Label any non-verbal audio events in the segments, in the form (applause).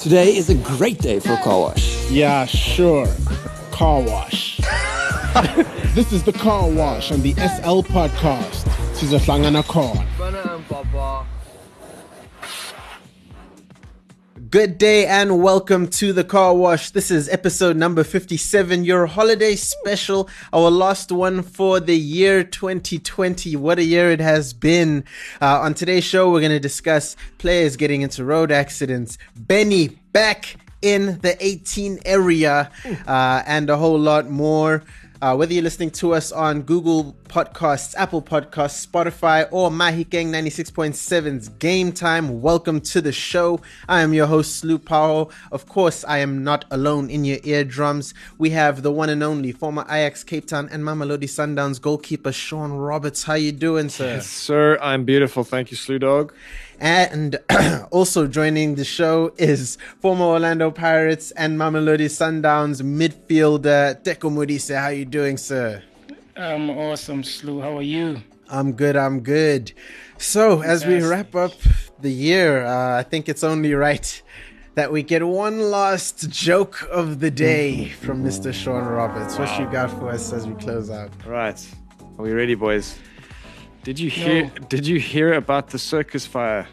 Today is a great day for a car wash. Yeah, sure. Car wash. (laughs) this is the car wash on the SL podcast. Sizohlangana khona. Good day and welcome to the car wash. This is episode number 57, your holiday special, our last one for the year 2020. What a year it has been. Uh, on today's show, we're going to discuss players getting into road accidents, Benni back in the 18 area, uh, and a whole lot more. Uh, whether you're listening to us on Google Podcasts, Apple Podcasts, Spotify, or Mahikeng 96.7's Game Time, welcome to the show. I am your host, Slu Powell. Of course, I am not alone in your eardrums. We have the one and only former Ajax Cape Town and Mamelodi Sundowns goalkeeper Sean Roberts. How you doing, sir? Yes, sir. I'm beautiful. Thank you, Slu Dog. And (clears throat) also joining the show is former Orlando Pirates and Mamelodi Sundowns midfielder Teko Modise. How are you doing, sir? I'm awesome, Slu. How are you? I'm good. I'm good. So as we wrap up the year, uh, I think it's only right that we get one last joke of the day from Mr. Sean Roberts. What you got for us as we close out? Right. Are we ready, boys? Did you hear? No. Did you hear about the circus fire?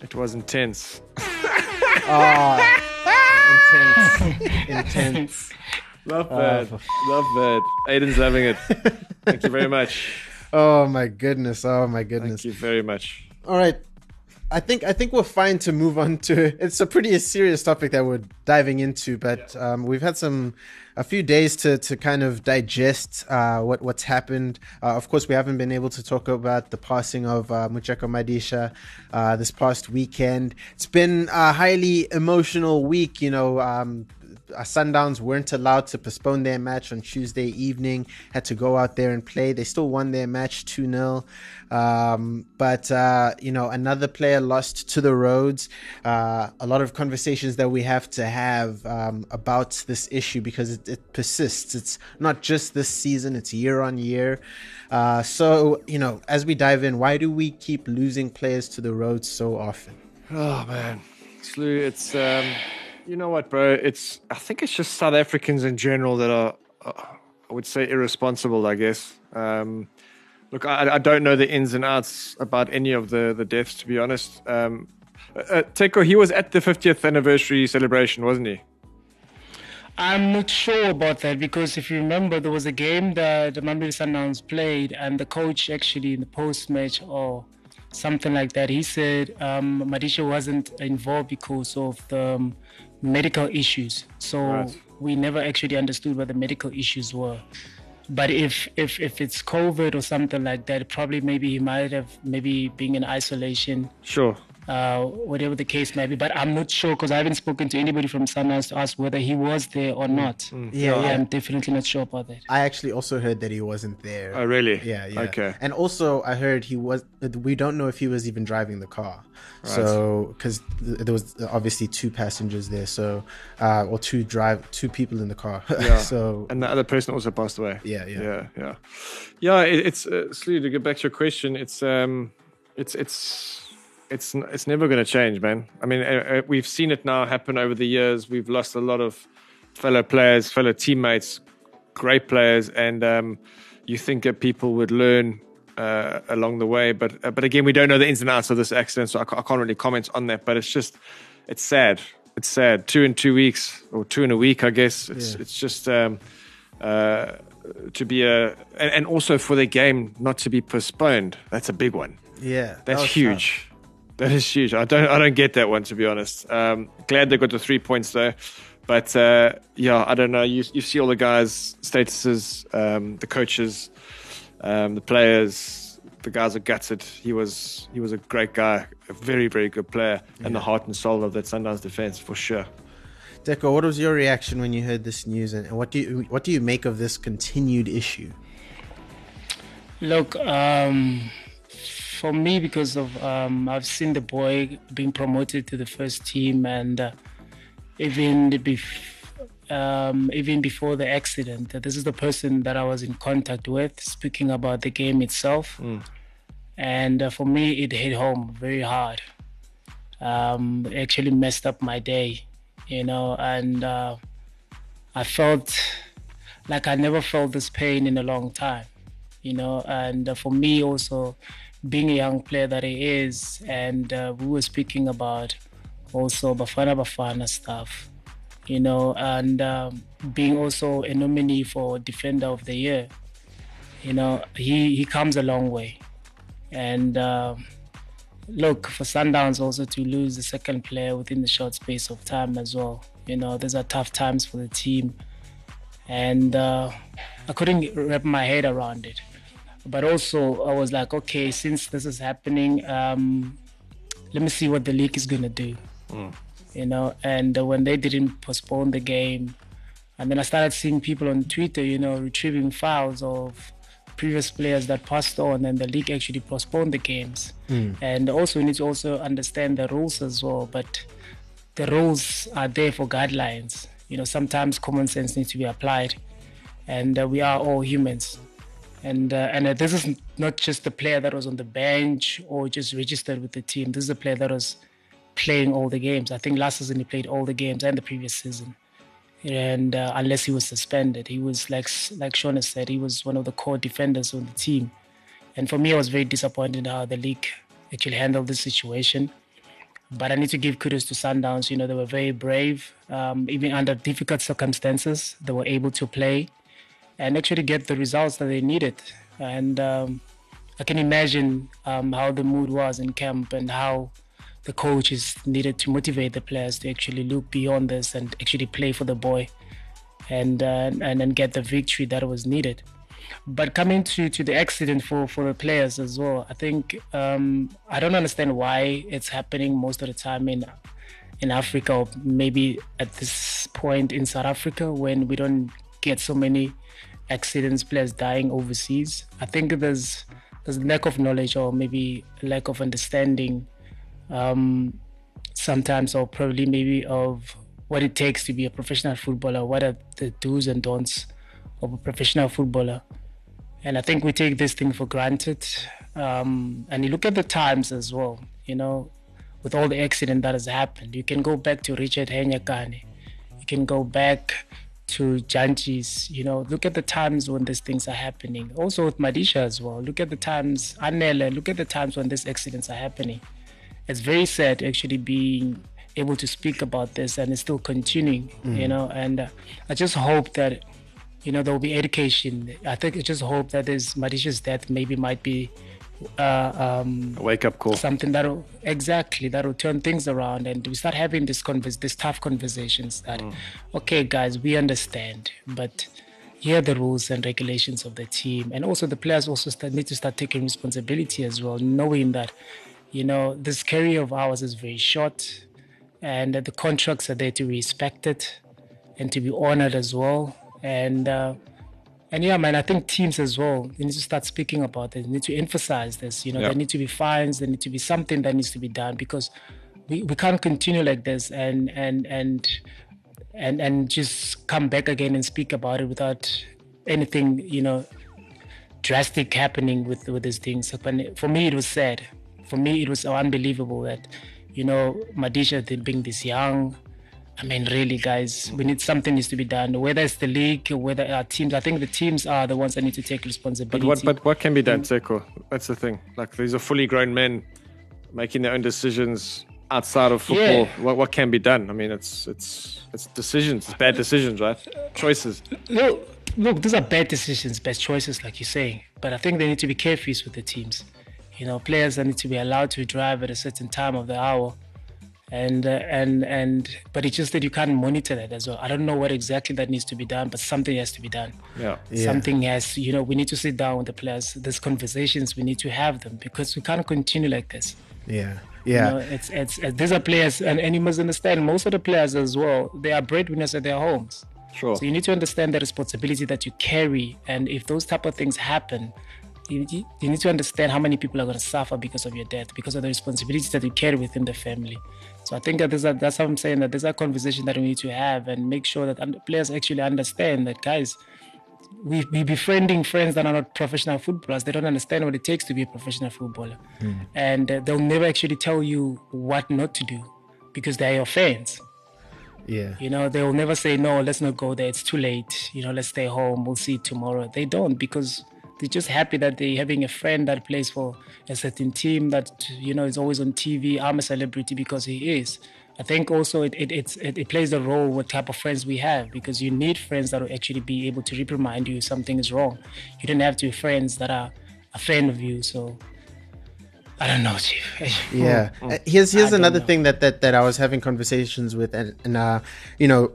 It was intense. Ah. Intense. Intense. Love ah, that. Love that. Aiden's loving it. Thank you very much. (laughs) Oh my goodness. Oh my goodness. Thank goodness. you very much. All right. I think I think we're fine to move on to. It's a pretty serious topic that we're diving into, but um, we've had some a few days to to kind of digest uh, what what's happened. Uh, of course, we haven't been able to talk about the passing of uh, Motjeka Madisha uh, this past weekend. It's been a highly emotional week. You know, um, uh, Sundowns weren't allowed to postpone their match on Tuesday evening, had to go out there and play. They still won their match 2 0. Um, but, uh, you know, another player lost to the roads. Uh, a lot of conversations that we have to have um, about this issue because it, it persists. It's not just this season, it's year on year. Uh, so, you know, as we dive in, why do we keep losing players to the roads so often? Oh man, Slu. It's um, you know what, bro? It's I think it's just South Africans in general that are, uh, I would say, irresponsible. I guess. Um, look, I, I don't know the ins and outs about any of the the deaths, to be honest. Um, uh, Teko, he was at the 50th anniversary celebration, wasn't he? I'm not sure about that because if you remember, there was a game that Mamelodi Sundowns played, and the coach actually in the post-match or something like that, he said um, Madisha wasn't involved because of the um, medical issues. So Right. we never actually understood what the medical issues were. But if if if it's COVID or something like that, probably maybe he might have maybe being in isolation Sure. Uh, whatever the case may be. But I'm not sure because I haven't spoken to anybody from Sundowns to ask whether he was there or not. Yeah, yeah. I'm definitely not sure about that. I actually also heard that he wasn't there. Oh, really? Yeah, yeah. Okay. And also, I heard he was. We don't know if he was even driving the car. So, because there was obviously two passengers there, so uh, or two drive, two people in the car. (laughs) Yeah. so and the other person also passed away. Yeah, yeah. yeah, yeah, yeah. It, it's uh, Slu, to get back to your question. It's um, it's it's it's it's never going to change, man. I mean, uh, uh, we've seen it now happen over the years. We've lost a lot of fellow players, fellow teammates, great players, and um, you think that people would learn uh, along the way. But uh, but again, we don't know the ins and outs of this accident, so I, I can't really comment on that. But it's just it's sad. It's sad. Two in two weeks, or two in a week, I guess. It's Yeah. it's just. Um, uh, to be a and, and also for the game not to be postponed. That's a big one. yeah, That's huge. That is huge. I don't I don't get that one to be honest. Um, glad they got the three points though. But uh, yeah, I don't know. You you see all the guys' statuses, um, the coaches, um, the players. The guys are gutted. He was he was a great guy, a very very good player, and the heart and soul of that Sundowns defense for sure. tough. Teko, what was your reaction when you heard this news, and what do you what do you make of this continued issue? Look, um, for me, because of um, I've seen the boy being promoted to the first team, and uh, even bef- um, even before the accident, this is the person that I was in contact with, speaking about the game itself. And uh, for me, it hit home very hard. Um, it actually messed up my day you know, and uh, I felt like I never felt this pain in a long time, you know, and uh, for me also being a young player that he is, and uh, we were speaking about also Bafana Bafana stuff, you know, and um, being also a nominee for Defender of the Year, you know, he, he comes a long way. And uh, look, for Sundowns also to lose the second player within the short space of time as well, you know, these are tough times for the team. And uh, I couldn't wrap my head around it. But also, I was like, okay, since this is happening, um, let me see what the league is going to do. Mm. You know, and uh, when they didn't postpone the game, and then I started seeing people on Twitter, you know, retrieving files of previous players that passed on, and the league actually postponed the games. Mm. And also, we need to also understand the rules as well. But the rules are there for guidelines. You know, sometimes common sense needs to be applied, and uh, we are all humans. And uh, and uh, this is not just the player that was on the bench or just registered with the team. This is a player that was playing all the games. I think last season he played all the games and the previous season. And uh, unless he was suspended, he was like like Sean has said, he was one of the core defenders on the team. And for me, I was very disappointed how the league actually handled this situation. But I need to give kudos to Sundowns. You know, they were very brave, um, even under difficult circumstances. They were able to play and actually get the results that they needed. And um, I can imagine um, how the mood was in camp and how the coaches needed to motivate the players to actually look beyond this and actually play for the boy and uh, and then get the victory that was needed. But coming to, to the accident for, for the players as well, I think um, I don't understand why it's happening most of the time in in Africa or maybe at this point in South Africa when we don't get so many accidents, players dying overseas. I think there's there's a lack of knowledge or maybe lack of understanding um, sometimes, or probably maybe of what it takes to be a professional footballer. What are the do's and don'ts of a professional footballer? And I think we take this thing for granted. Um, and you look at the times as well. You know, with all the accident that has happened, you can go back to Richard Henyekane. You can go back to Jantjies, you know, look at the times when these things are happening. Also with Madisha as well. Look at the times, Anele, look at the times when these accidents are happening. It's very sad actually being able to speak about this and it's still continuing, mm. you know, and uh, I just hope that, you know, there will be education. I think I just hope that this Madisha's death maybe might be uh, um, a wake up call. Something that will exactly that will turn things around, and we start having this converse, this tough conversations. That mm. okay, guys, we understand, but here are the rules and regulations of the team, and also the players also start, need to start taking responsibility as well, knowing that you know this career of ours is very short, and that the contracts are there to be respected and to be honored as well, and. Uh, and yeah, man, I think teams as well, they need to start speaking about it. They need to emphasize this. You know, there need to be fines, there need to be something that needs to be done because we, we can't continue like this and and and and and just come back again and speak about it without anything, you know, drastic happening with with these things. For me, it was sad. For me, it was unbelievable that, you know, Madisha being this young, I mean, really, guys, we need something needs to be done. Whether it's the league, whether our teams, I think the teams are the ones that need to take responsibility. But what, but what can be done, Seko? That's the thing. Like these are fully grown men making their own decisions outside of football. Yeah. What, what can be done? I mean, it's it's it's decisions, it's bad decisions, right? Choices. Look, look, these are bad decisions, bad choices, like you're saying. But I think they need to be careful with the teams. You know, players that need to be allowed to drive at a certain time of the hour and uh, and and but it's just that you can't monitor that as well. I don't know what exactly that needs to be done but something has to be done. Yeah, yeah. something has you know we need to sit down with the players. These conversations. We need to have them because we can't continue like this. Yeah. Yeah. you know, it's, it's it's these are players and, and you must understand most of the players as well they are breadwinners at their homes. Sure. So you need to understand the responsibility that you carry. And if those type of things happen you, you need to understand how many people are going to suffer because of your death because of the responsibilities that you carry within the family so I think that a, that's how I'm saying that there's a conversation that we need to have and make sure that players actually understand that guys, we we befriending friends that are not professional footballers. They don't understand what it takes to be a professional footballer, mm. and uh, they'll never actually tell you what not to do because they're your fans. Yeah. You know, they will never say, no, let's not go there. It's too late. You know, let's stay home. We'll see tomorrow. They don't because they're just happy that they're having a friend that plays for a certain team that, you know, is always on TV. I'm a celebrity because he is. I think also it, it, it's, it, it plays a role what type of friends we have because you need friends that will actually be able to reprimand you if something is wrong. You don't have to be friends that are a fan of you. So I don't know, Chief. (laughs) Yeah. Mm. Uh, here's here's I another thing that, that that I was having conversations with, and, and uh, you know,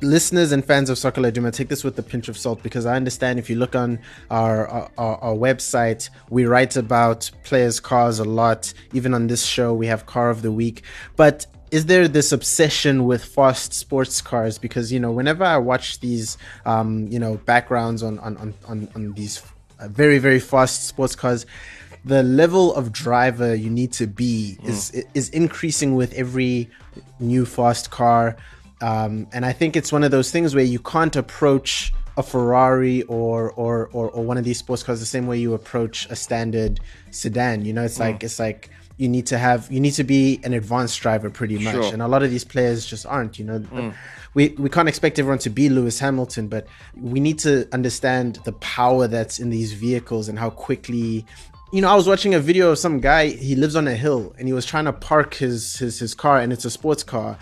listeners and fans of Soccer Laduma, take this with a pinch of salt because I understand if you look on our, our our website, we write about players' cars a lot. Even on this show, we have car of the week, but. Is there this obsession with fast sports cars? Because you know, whenever I watch these, um, you know, backgrounds on on on on, on these uh, very very fast sports cars, the level of driver you need to be is is increasing with every new fast car um, and i think it's one of those things where you can't approach a ferrari or, or or or one of these sports cars the same way you approach a standard sedan you know it's like it's like you need to have you need to be an advanced driver pretty much Sure. and a lot of these players just aren't you know we we can't expect everyone to be lewis hamilton but we need to understand the power that's in these vehicles and how quickly you know, I was watching a video of some guy. He lives on a hill, and he was trying to park his his his car, and it's a sports car.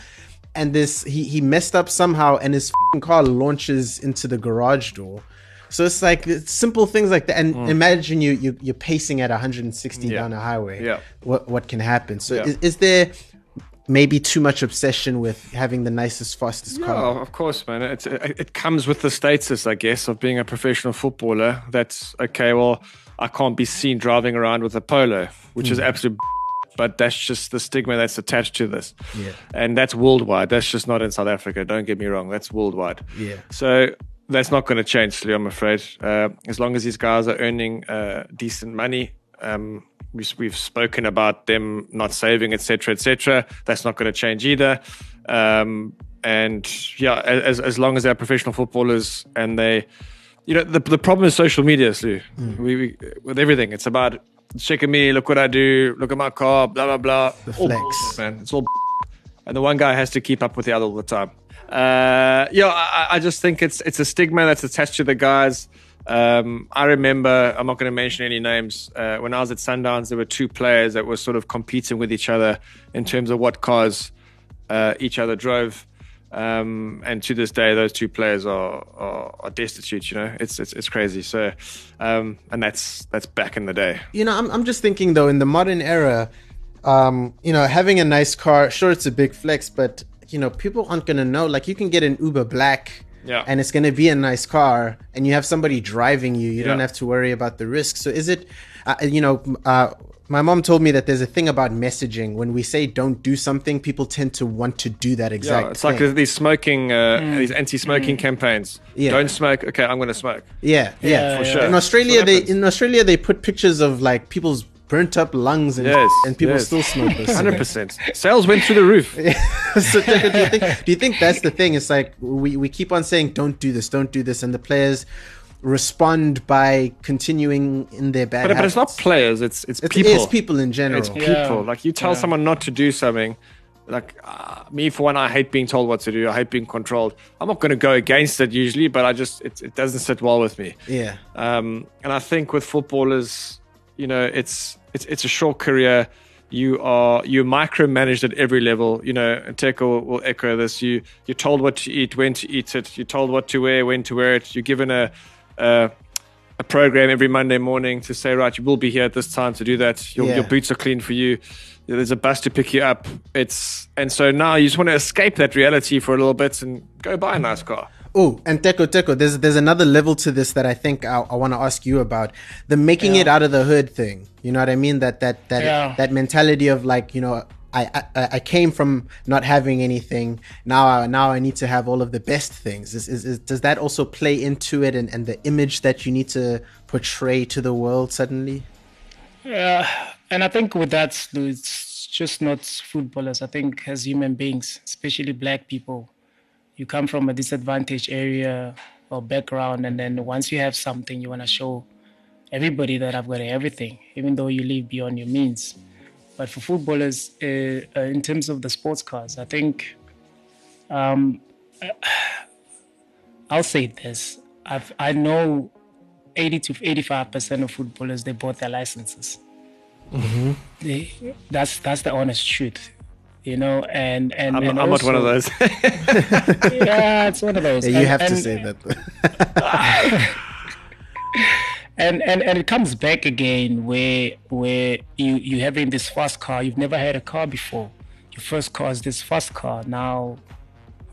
And this he he messed up somehow, and his fing car launches into the garage door. So it's like it's simple things like that. And imagine you you you're pacing at 160 Hmm. Yeah. down a highway. Yeah. What what can happen? So Yeah. is, is there maybe too much obsession with having the nicest, fastest Yeah, car? of course, man. It's, it, it comes with the status, I guess, of being a professional footballer. That's okay. Well, I can't be seen driving around with a polo, which is absolute. But that's just the stigma that's attached to this. Yeah. And that's worldwide. That's just not in South Africa. Don't get me wrong. That's worldwide. Yeah. So that's not going to change, Slee, I'm afraid. Uh, as long as these guys are earning uh, decent money, um, we, we've spoken about them not saving, etc., etc. That's not going to change either. Um, and yeah, as, as long as they're professional footballers and they, you know, the, the problem is social media, Slee. We, we, with everything, it's about check at me, look what I do, look at my car, blah blah blah. The flex. man. It's all and the one guy has to keep up with the other all the time. Uh, yeah, I, I just think it's it's a stigma that's attached to the guys. Um, I remember, I'm not going to mention any names. Uh, when I was at Sundowns, there were two players that were sort of competing with each other in terms of what cars uh, each other drove. Um, and to this day, those two players are, are, are destitute. You know, it's it's, it's crazy. So, um, and that's that's back in the day. you know, I'm, I'm just thinking though, in the modern era, um, you know, having a nice car, sure, it's a big flex, but you know, people aren't gonna know. Like, you can get an Uber Black, Yeah. and it's gonna be a nice car, and you have somebody driving you. You don't have to worry about the risk. So, is it, uh, you know, uh, my mom told me that there's a thing about messaging. When we say don't do something, people tend to want to do that exact. Yeah, it's like these smoking, uh, these anti-smoking campaigns. Yeah. Don't smoke. Okay, I'm going to smoke. Yeah, yeah, Yeah, for yeah. sure. In Australia, they in Australia they put pictures of like people's burnt up lungs and Yes, and people yes. still smoke those. (laughs) Hundred percent. Sales went through the roof. (laughs) so do you think (laughs) do you think that's the thing? It's like we, we keep on saying don't do this, don't do this, and the players respond by continuing in their bad But, but it's not players. It's it's, It's people. It's people in general. It's Yeah. people. Like you tell Yeah. someone not to do something. Like uh, me, for one, I hate being told what to do. I hate being controlled. I'm not going to go against it usually, but I just it, it doesn't sit well with me. yeah, Um, and I think with footballers, you know, it's it's it's a short career. You are you're micromanaged at every level. You know, and Teko will, will echo this. You you're told what to eat, when to eat it. You're told what to wear, when to wear it. You're given a a, a program every Monday morning to say, right, you will be here at this time to do that. Your, Yeah. your boots are clean for you. There's a bus to pick you up. It's and so now you just want to escape that reality for a little bit and go buy a nice car. Oh, and Teko Teko, there's there's another level to this that I think I, I want to ask you about the making it out of the hood thing. You know what I mean? That that that Yeah. that mentality of like you know. I, I, came from not having anything. Now I, now I need to have all of the best things. Is, is, is, does that also play into it and, and the image that you need to portray to the world suddenly? Yeah, and I think with that, it's just not footballers. I think as human beings, especially black people, you come from a disadvantaged area or background, and then once you have something, you want to show everybody that I've got everything, even though you live beyond your means. But for footballers, uh, uh, in terms of the sports cars, I think Um, I'll say this: I've, I know eighty to eighty-five percent of footballers they bought their licenses. Mm-hmm. They, that's that's the honest truth, you know. And and I'm, and I'm also, not one of those. (laughs) (laughs) yeah, it's one of those. Yeah, you And- have to say that. (laughs) and and and it comes back again where where you you having this fast car you've never had a car before. Your first car is this fast car. Now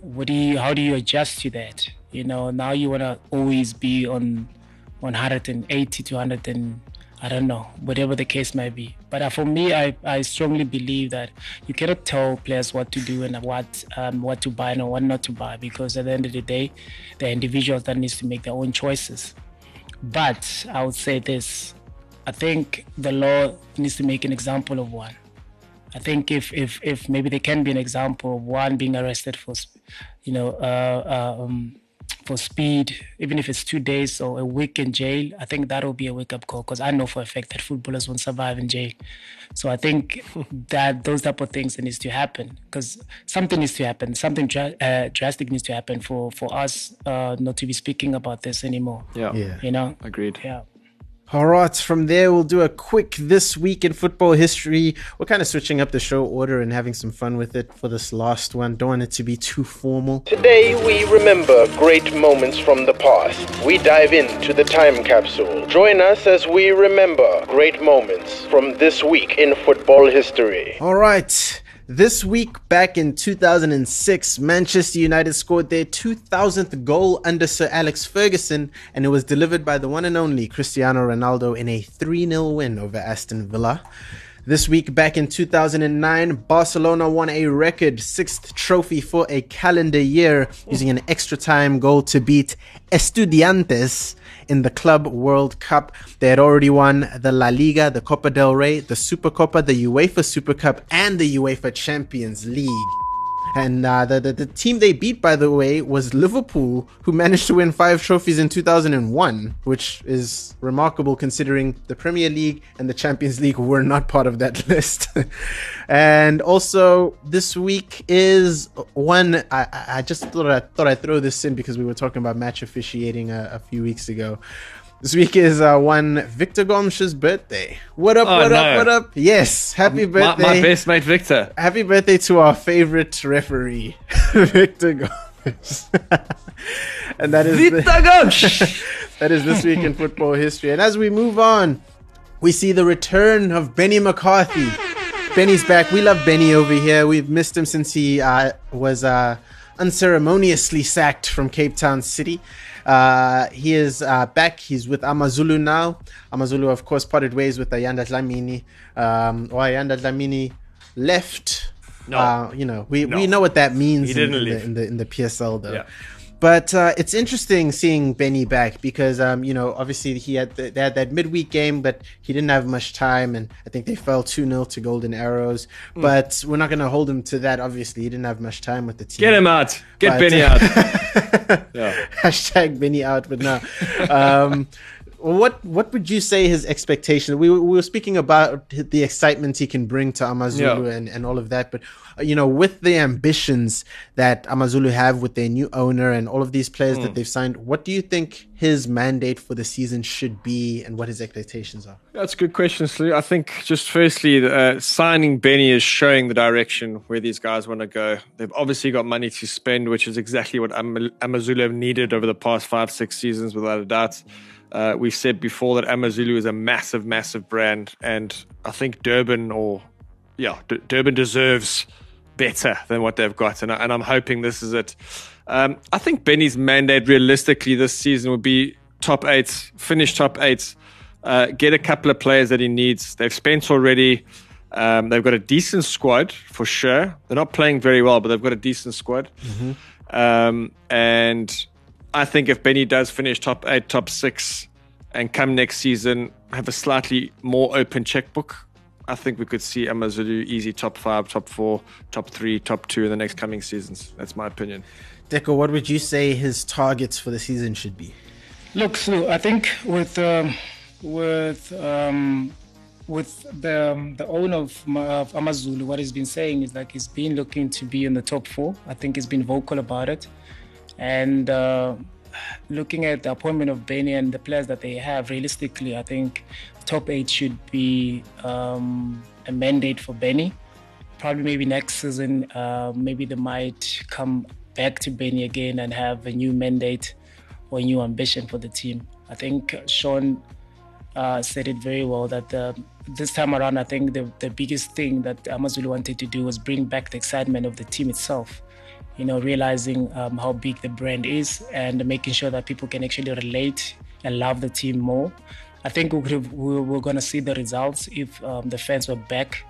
what do you how do you adjust to that? You know now you want to always be on 180 to 100 and i don't know whatever the case may be. But uh, for me i i strongly believe that you cannot tell players what to do and what um, what to buy and what not to buy because at the end of the day they're individuals that needs to make their own choices but I would say this: I think the law needs to make an example of one. I think if if if maybe there can be an example of one being arrested for, you know, uh, um, for speed, even if it's two days or a week in jail, I think that will be a wake up call because I know for a fact that footballers won't survive in jail. So I think (laughs) that those type of things needs to happen because something needs to happen, something dra- uh, drastic needs to happen for for us uh, not to be speaking about this anymore. yeah. yeah. You know, Agreed. yeah. All right, from there we'll do a quick this week in football history. We're kind of switching up the show order and having some fun with it for this last one. Don't want it to be too formal. Today we remember great moments from the past. We dive into the time capsule. Join us as we remember great moments from this week in football history. All right. This week, back in 2006, Manchester United scored their 2000th goal under Sir Alex Ferguson, and it was delivered by the one and only Cristiano Ronaldo in a 3 0 win over Aston Villa. This week, back in 2009, Barcelona won a record sixth trophy for a calendar year using an extra time goal to beat Estudiantes in the Club World Cup. They had already won the La Liga, the Copa del Rey, the Supercopa, the UEFA Super Cup, and the UEFA Champions League. And uh, the, the the team they beat, by the way, was Liverpool, who managed to win five trophies in 2001, which is remarkable considering the Premier League and the Champions League were not part of that (laughs) list. and also, this week is one I, I I just thought I thought I'd throw this in because we were talking about match officiating a, a few weeks ago. This week is uh, one Victor Gomsh's birthday. What up? Oh, what no. up? What up? Yes, happy My, birthday! my best mate Victor. Happy birthday to our favorite referee, (laughs) Victor Gomes. (laughs) and that is Victor the- Gomsh! (laughs) that is this week in football history. And as we move on, we see the return of Benni McCarthy. Benni's back. We love Benni over here. We've missed him since he uh, was uh, unceremoniously sacked from Cape Town City. Uh, he is uh, back. He's with Amazulu now. Amazulu, of course, parted ways with Ayanda Dlamini. Um, or Ayanda Dlamini left. No. Uh, you know, we, we know what that means He in, didn't in the, in the in the PSL though. Yeah. But uh, it's interesting seeing Benni back because, um, you know, obviously he had the, they had that midweek game, but he didn't have much time, and I think they fell two 0 to Golden Arrows. Hmm. But we're not going to hold him to that. Obviously, he didn't have much time with the team. Get him out. Get But- Benni out. (laughs) yeah. Hashtag Benni out, but no. Um, what what would you say his expectation? We, were- we were speaking about the excitement he can bring to Amazulu Yeah. and, and all of that, but you know, with the ambitions that Amazulu have with their new owner and all of these players Hmm. that they've signed, what do you think his mandate for the season should be, and what his expectations are? That's a good question, Slu. I think just firstly, uh, signing Benni is showing the direction where these guys want to go. They've obviously got money to spend, which is exactly what Am- Amazulu have needed over the past five, six seasons, without a doubt. Uh, we've said before that Amazulu is a massive, massive brand, and I think Durban or yeah, D- Durban deserves better than what they've got, and, I, and I'm hoping this is it. Um, I think Benni's mandate realistically this season would be top eight, finish top eight, uh, get a couple of players that he needs. They've spent already. Um, they've got a decent squad for sure. They're not playing very well, but they've got a decent squad. Um, and I think if Benni does finish top eight, top six, and come next season have a slightly more open checkbook, I think we could see Amazulu easy top five, top four, top three, top two in the next coming seasons. That's my opinion. Teko, what would you say his targets for the season should be? Look, so I think with um, with um, with the um, the owner of, of Amazulu, what he's been saying is like he's been looking to be in the top four. I think he's been vocal about it, and uh, looking at the appointment of Benni and the players that they have, realistically, I think top eight should be um, a mandate for Benni. Probably maybe next season, uh, maybe they might come back to Benni again and have a new mandate or a new ambition for the team. I think Sean uh, said it very well that the, this time around, I think the, the biggest thing that Amazulu wanted to do was bring back the excitement of the team itself. You know, realizing um, how big the brand is and making sure that people can actually relate and love the team more. I think we we we're going to see the results if um, the fans were back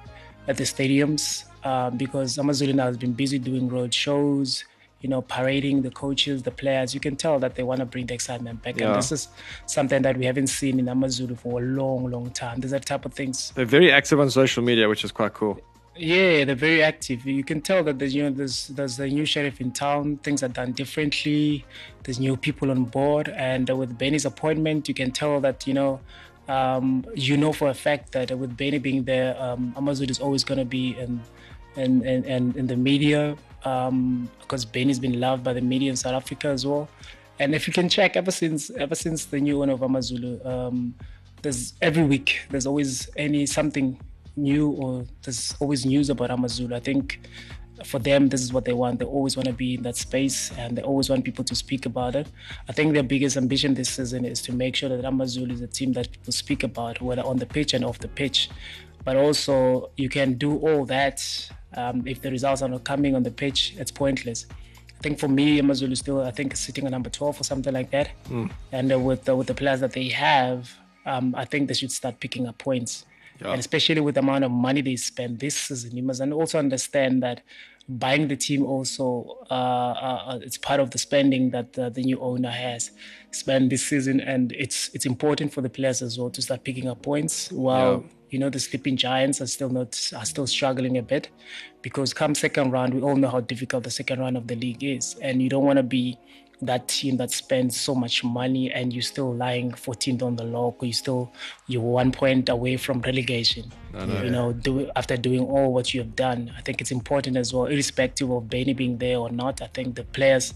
at the stadiums um, because Amazulu now has been busy doing road shows, you know, parading the coaches, the players. You can tell that they want to bring the excitement back. Yeah. And this is something that we haven't seen in Amazulu for a long, long time. These are the type of things They're very active on social media, which is quite cool. Yeah, they're very active. You can tell that there's you know there's there's a new sheriff in town. Things are done differently. There's new people on board, and with Benni's appointment, you can tell that you know um, you know for a fact that with Benni being there, um, Amazon is always going to be in in, in, in in the media um, because Benni's been loved by the media in South Africa as well. And if you can check, ever since ever since the new one of Amazulu, um, there's every week there's always any something new or there's always news about Amazulu. I think for them this is what they want. They always want to be in that space and they always want people to speak about it. I think their biggest ambition this season is to make sure that Amazulu is a team that people speak about, whether on the pitch and off the pitch. But also you can do all that um, if the results are not coming on the pitch, it's pointless. I think for me, Amazulu is still, I think, sitting at number 12 or something like that. And uh, with uh, with the players that they have, um, I think they should start picking up points. And especially with the amount of money they spend this season, you must and also understand that buying the team also uh, uh, it's part of the spending that uh, the new owner has spent this season, and it's it's important for the players as well to start picking up points. While Yeah. you know the sleeping giants are still not are still struggling a bit because come second round we all know how difficult the second round of the league is and you don't want to be that team that spends so much money and you're still lying 14th on the log or you still you're one point away from relegation. You know do, after doing all what you have done i think it's important as well irrespective of Benni being there or not i think the players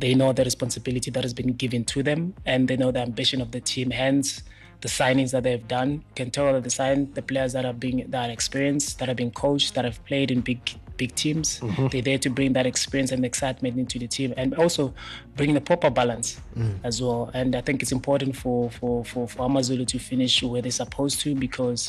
they know the responsibility that has been given to them and they know the ambition of the team. Hence the signings that they've done. You can tell that the sign the players that are being that are experienced that have been coached that have played in big big teams they're there to bring that experience and excitement into the team and also bring the proper balance as well. And i think it's important for for for, for amazulu to finish where they're supposed to because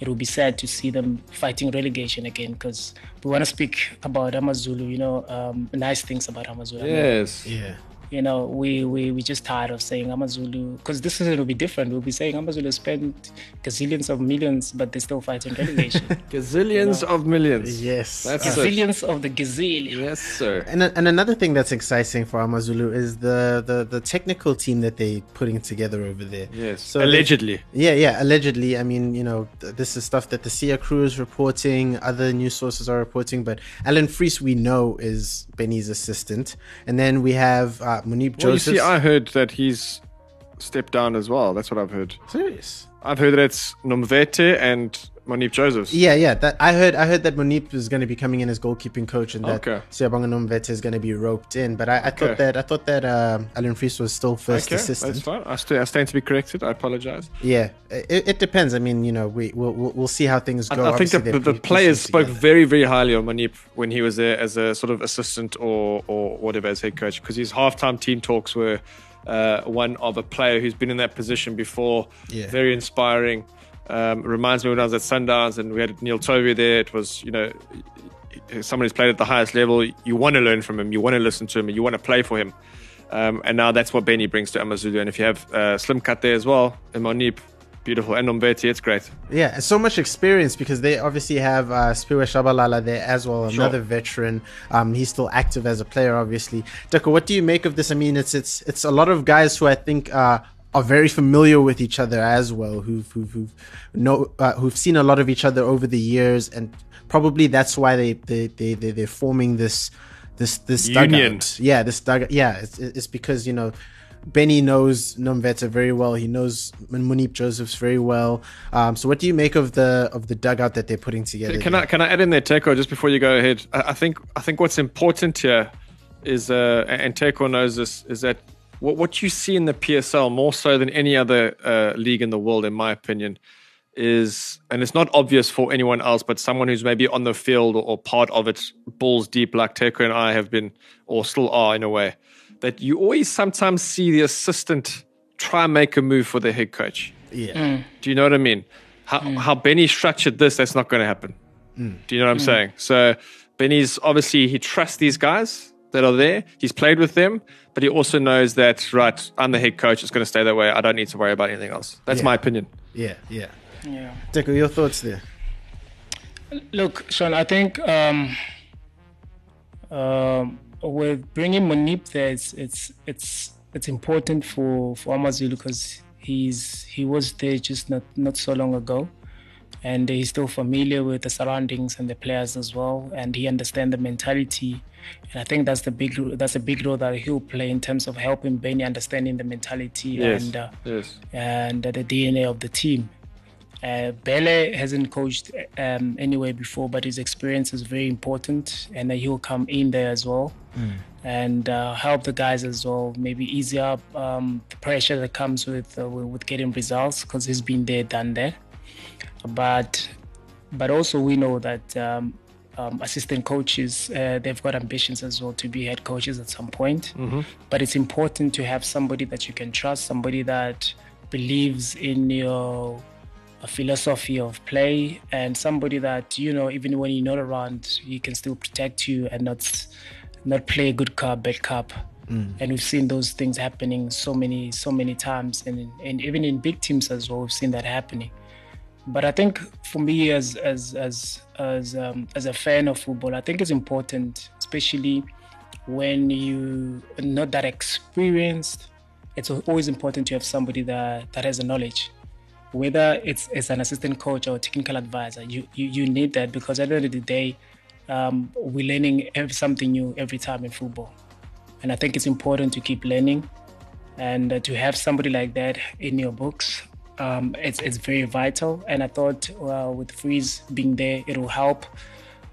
it will be sad to see them fighting relegation again. Because we want to speak about amazulu you know um, nice things about amazulu. I mean, Yes. Yeah. You know, we we we just tired of saying Amazulu because this season will be different. We'll be saying Amazulu spent gazillions of millions, but they're still fighting relegation. (laughs) Gazillions of millions. Yes. That's it. gazillions of the gazillion. Yes, sir. And, and another thing that's exciting for Amazulu is the, the, the technical team that they're putting together over there. Yes. So they- Allegedly. Yeah, yeah, allegedly. I mean, you know, this is stuff that the SL crew is reporting, other news sources are reporting, but Alan Freese, we know, is Benni's assistant. And then we have uh, Moeneeb Well, you see, I heard that he's stepped down as well. That's what I've heard. Serious? I've heard that it's Nomvete and Moeneeb Josephs. Yeah, yeah. That I heard. I heard that Moeneeb is going to be coming in as goalkeeping coach, and that Okay. Siyabonga is going to be roped in. But I, I thought Okay. that I thought that um, Alan Freese was still first Okay, assistant. that's fine. I, st- I stand to be corrected. I apologize. Yeah, it, it depends. I mean, you know, we we'll, we'll, we'll see how things go. I think the, the, the players spoke together. very, very highly of Moeneeb when he was there as a sort of assistant or, or whatever as head coach because his halftime team talks were uh, one of a player who's been in that position before. Yeah. Very inspiring. Um, reminds me when I was at Sundowns and we had Neil Tovey there. It was, you know, someone who's played at the highest level. You want to learn from him. You want to listen to him. You want to play for him. Um, and now that's what Benni brings to Amazulu. And if you have uh, Slim Cut there as well, and beautiful. And Nomvete, it's great. Yeah, and so much experience because they obviously have uh, Siphiwe Tshabalala there as well, another veteran. Um, he's still active as a player, obviously. Teko, what do you make of this? I mean, it's it's it's a lot of guys who I think uh, are very familiar with each other as well, who've who've, who've know uh, who've seen a lot of each other over the years, and probably that's why they they they, they they're forming this this this Union. dugout. Yeah, this dugout. Yeah, it's, it's because you know Benni knows Nomvete very well. He knows Moeneeb Josephs very well. Um, so, what do you make of the of the dugout that they're putting together? Can I can I add in there, Teko, just before you go ahead? I, I think I think what's important here is, uh, and Teko knows this, is that what what you see in the PSL more so than any other uh, league in the world, in my opinion, is, and it's not obvious for anyone else, but someone who's maybe on the field or, or part of it, balls deep, like Teko and I have been, or still are in a way, that you always sometimes see the assistant try and make a move for the head coach. Yeah. Mm. Do you know what I mean? How, mm. how Benni structured this, that's not going to happen. Mm. Do you know what I'm saying? So Benni's obviously, he trusts these guys that are there. He's played with them, but he also knows that, right, I'm the head coach. It's going to stay that way. I don't need to worry about anything else. That's Yeah. my opinion. Yeah. Yeah. Yeah. Teko, your thoughts there? Look, Sean, I think um, um, with bringing Moeneeb there, it's it's it's it's important for for Amazulu because he's he was there just not not so long ago, and he's still familiar with the surroundings and the players as well, and he understands the mentality. And I think that's the big that's a big role that he'll play in terms of helping Benni understanding the mentality Yes. and uh, Yes. and the DNA of the team. Uh, Bele hasn't coached um, anywhere before, but his experience is very important, and uh, he'll come in there as well and uh, help the guys as well. Maybe ease up um, the pressure that comes with uh, with with getting results because he's been there, done that. But but also we know that um, um, assistant coaches uh, they've got ambitions as well to be head coaches at some point. But it's important to have somebody that you can trust, somebody that believes in your philosophy of play, and somebody that you know even when you're not around, he can still protect you and not not play a good cup, bad cop. And we've seen those things happening so many, so many times, and, and even in big teams as well, we've seen that happening. But I think for me, as as as as um, as a fan of football, I think it's important, especially when you are not that experienced. It's always important to have somebody that that has the knowledge, whether it's as an assistant coach or technical advisor. You you, you need that because at the end of the day, um, we're learning something new every time in football, and I think it's important to keep learning and uh, to have somebody like that in your books um, it's, it's very vital and i thought uh, with Freese being there it will help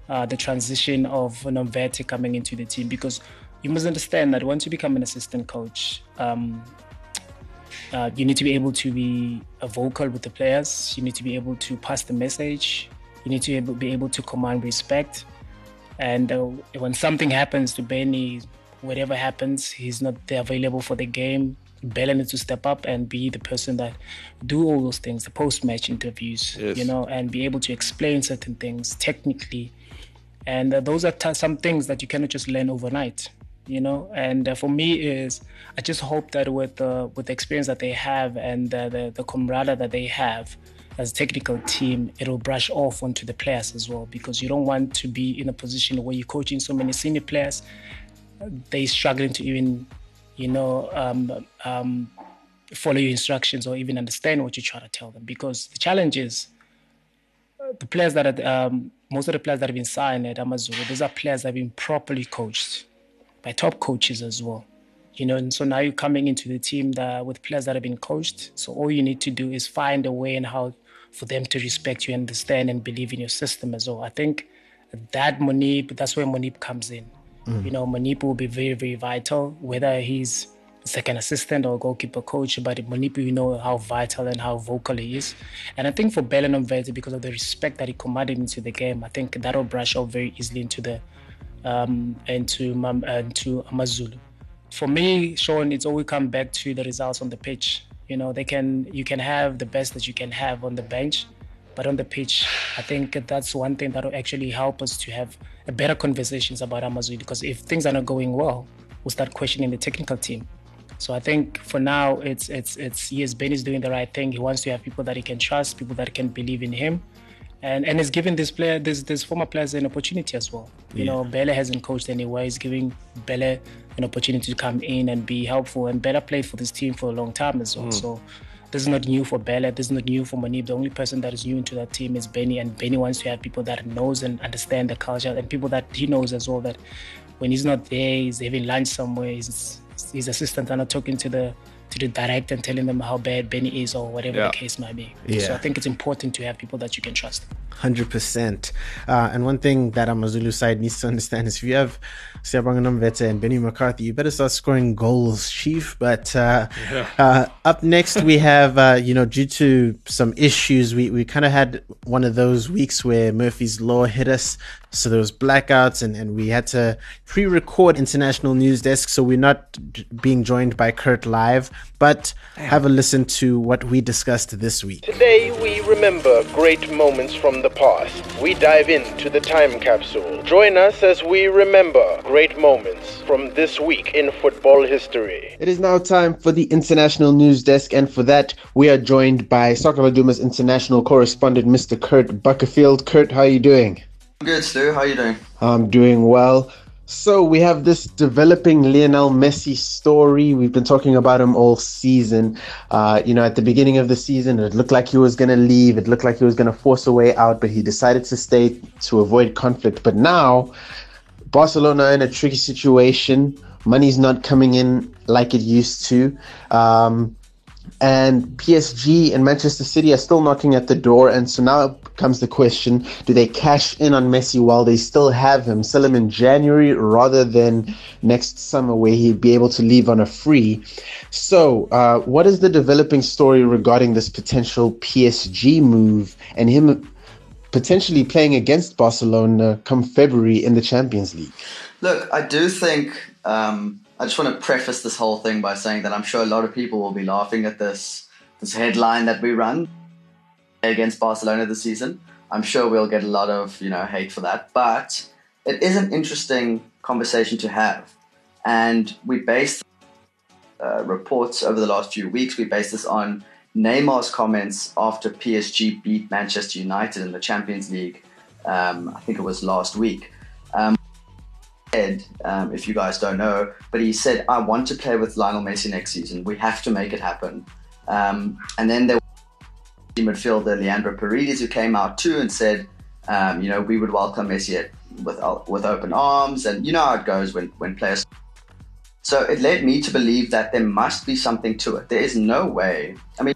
uh, the transition of Nomvete coming into the team because you must understand that once you become an assistant coach um, uh, you need to be able to be uh, vocal with the players you need to be able to pass the message you need to be able, to command respect and uh, when something happens to Benni, whatever happens, he's not available for the game. Bella needs to step up and be the person that do all those things, the post-match interviews, Yes. you know, and be able to explain certain things technically. And uh, those are t- some things that you cannot just learn overnight, you know. And uh, for me, is I just hope that with uh, with the experience that they have and uh, the the camaraderie that they have, as a technical team, it'll brush off onto the players as well because you don't want to be in a position where you're coaching so many senior players, they're struggling to even, you know, um, um, follow your instructions or even understand what you're trying to tell them. Because the challenge is uh, the players that are, um, most of the players that have been signed at Amazon, these are players that have been properly coached by top coaches as well. You know, and so now you're coming into the team that with players that have been coached. So all you need to do is find a way and how for them to respect you, understand, and believe in your system as well. I think that Moeneeb, that's where Moeneeb comes in. You know, Moeneeb will be very, very vital, whether he's second assistant or goalkeeper coach, but Moeneeb, you know how vital and how vocal he is. And I think for Bellingham Verde, because of the respect that he commanded into the game, I think that'll brush off very easily into the um, into uh, into Amazulu. For me, Sean, it's always come back to the results on the pitch. You know, they can you can have the best that you can have on the bench, but on the pitch, I think that's one thing that will actually help us to have better conversations about Amazulu. Because if things are not going well, we'll start questioning the technical team. So I think for now, it's it's it's yes, Ben is doing the right thing. He wants to have people that he can trust, people that can believe in him, and and it's giving this player, this this former players an opportunity as well. You know, Bele hasn't coached anywhere. He's giving Bele an opportunity to come in and be helpful. And Bele played for this team for a long time as well. Mm. So this is not new for Bele. This is not new for Moeneeb. The only person that is new into that team is Benni, and Benni wants to have people that knows and understand the culture, and people that he knows as well that when he's not there, he's having lunch somewhere, he's his assistants are not talking to the to the director and telling them how bad Benni is or whatever Yeah. the case might be. Yeah. So I think it's important to have people that you can trust. Hundred percent. Uh, and one thing that Amazulu side needs to understand is if you have Siyabonga Nomvete and Benni McCarthy, you better start scoring goals, chief. But uh, uh, up next we have, uh, you know, due to some issues, we, we kind of had one of those weeks where Murphy's Law hit us. So there was blackouts, and, and we had to pre-record international news desk. So we're not being joined by Kurt live, but have a listen to what we discussed this week. Today we remember great moments from the past. We dive into the time capsule. Join us as we remember great moments from this week in football history. It is now time for the international news desk, and for that, we are joined by Soccer Laduma's international correspondent, Mr. Kurt Buckerfield. Kurt, how are you doing? I'm Good, Stu. How are you doing? I'm doing well. So we have this developing Lionel Messi story. We've been talking about him all season. Uh, you know, at the beginning of the season, it looked like he was going to leave. It looked like he was going to force a way out, but he decided to stay to avoid conflict. But now, Barcelona in a tricky situation. Money's not coming in like it used to. Um, and PSG and Manchester City are still knocking at the door. And so now comes the question do they cash in on Messi while they still have him, sell him in January rather than next summer where he'd be able to leave on a free? So, uh, what is the developing story regarding this potential PSG move and him potentially playing against Barcelona come February in the Champions League? Look, I do think um, I just want to preface this whole thing by saying that I'm sure a lot of people will be laughing at this this headline that we run against Barcelona this season. I'm sure we'll get a lot of you know hate for that, but it is an interesting conversation to have, and we based uh, reports over the last few weeks. We based this on Neymar's comments after PSG beat Manchester United in the Champions League. Um, I think it was last week. Um, said, um, if you guys don't know, but he said, "I want to play with Lionel Messi next season. We have to make it happen." Um, and then there was the midfielder Leandro Paredes who came out too and said, um, "You know, we would welcome Messi at, with with open arms." And you know how it goes when when players. So it led me to believe that there must be something to it. There is no way. I mean,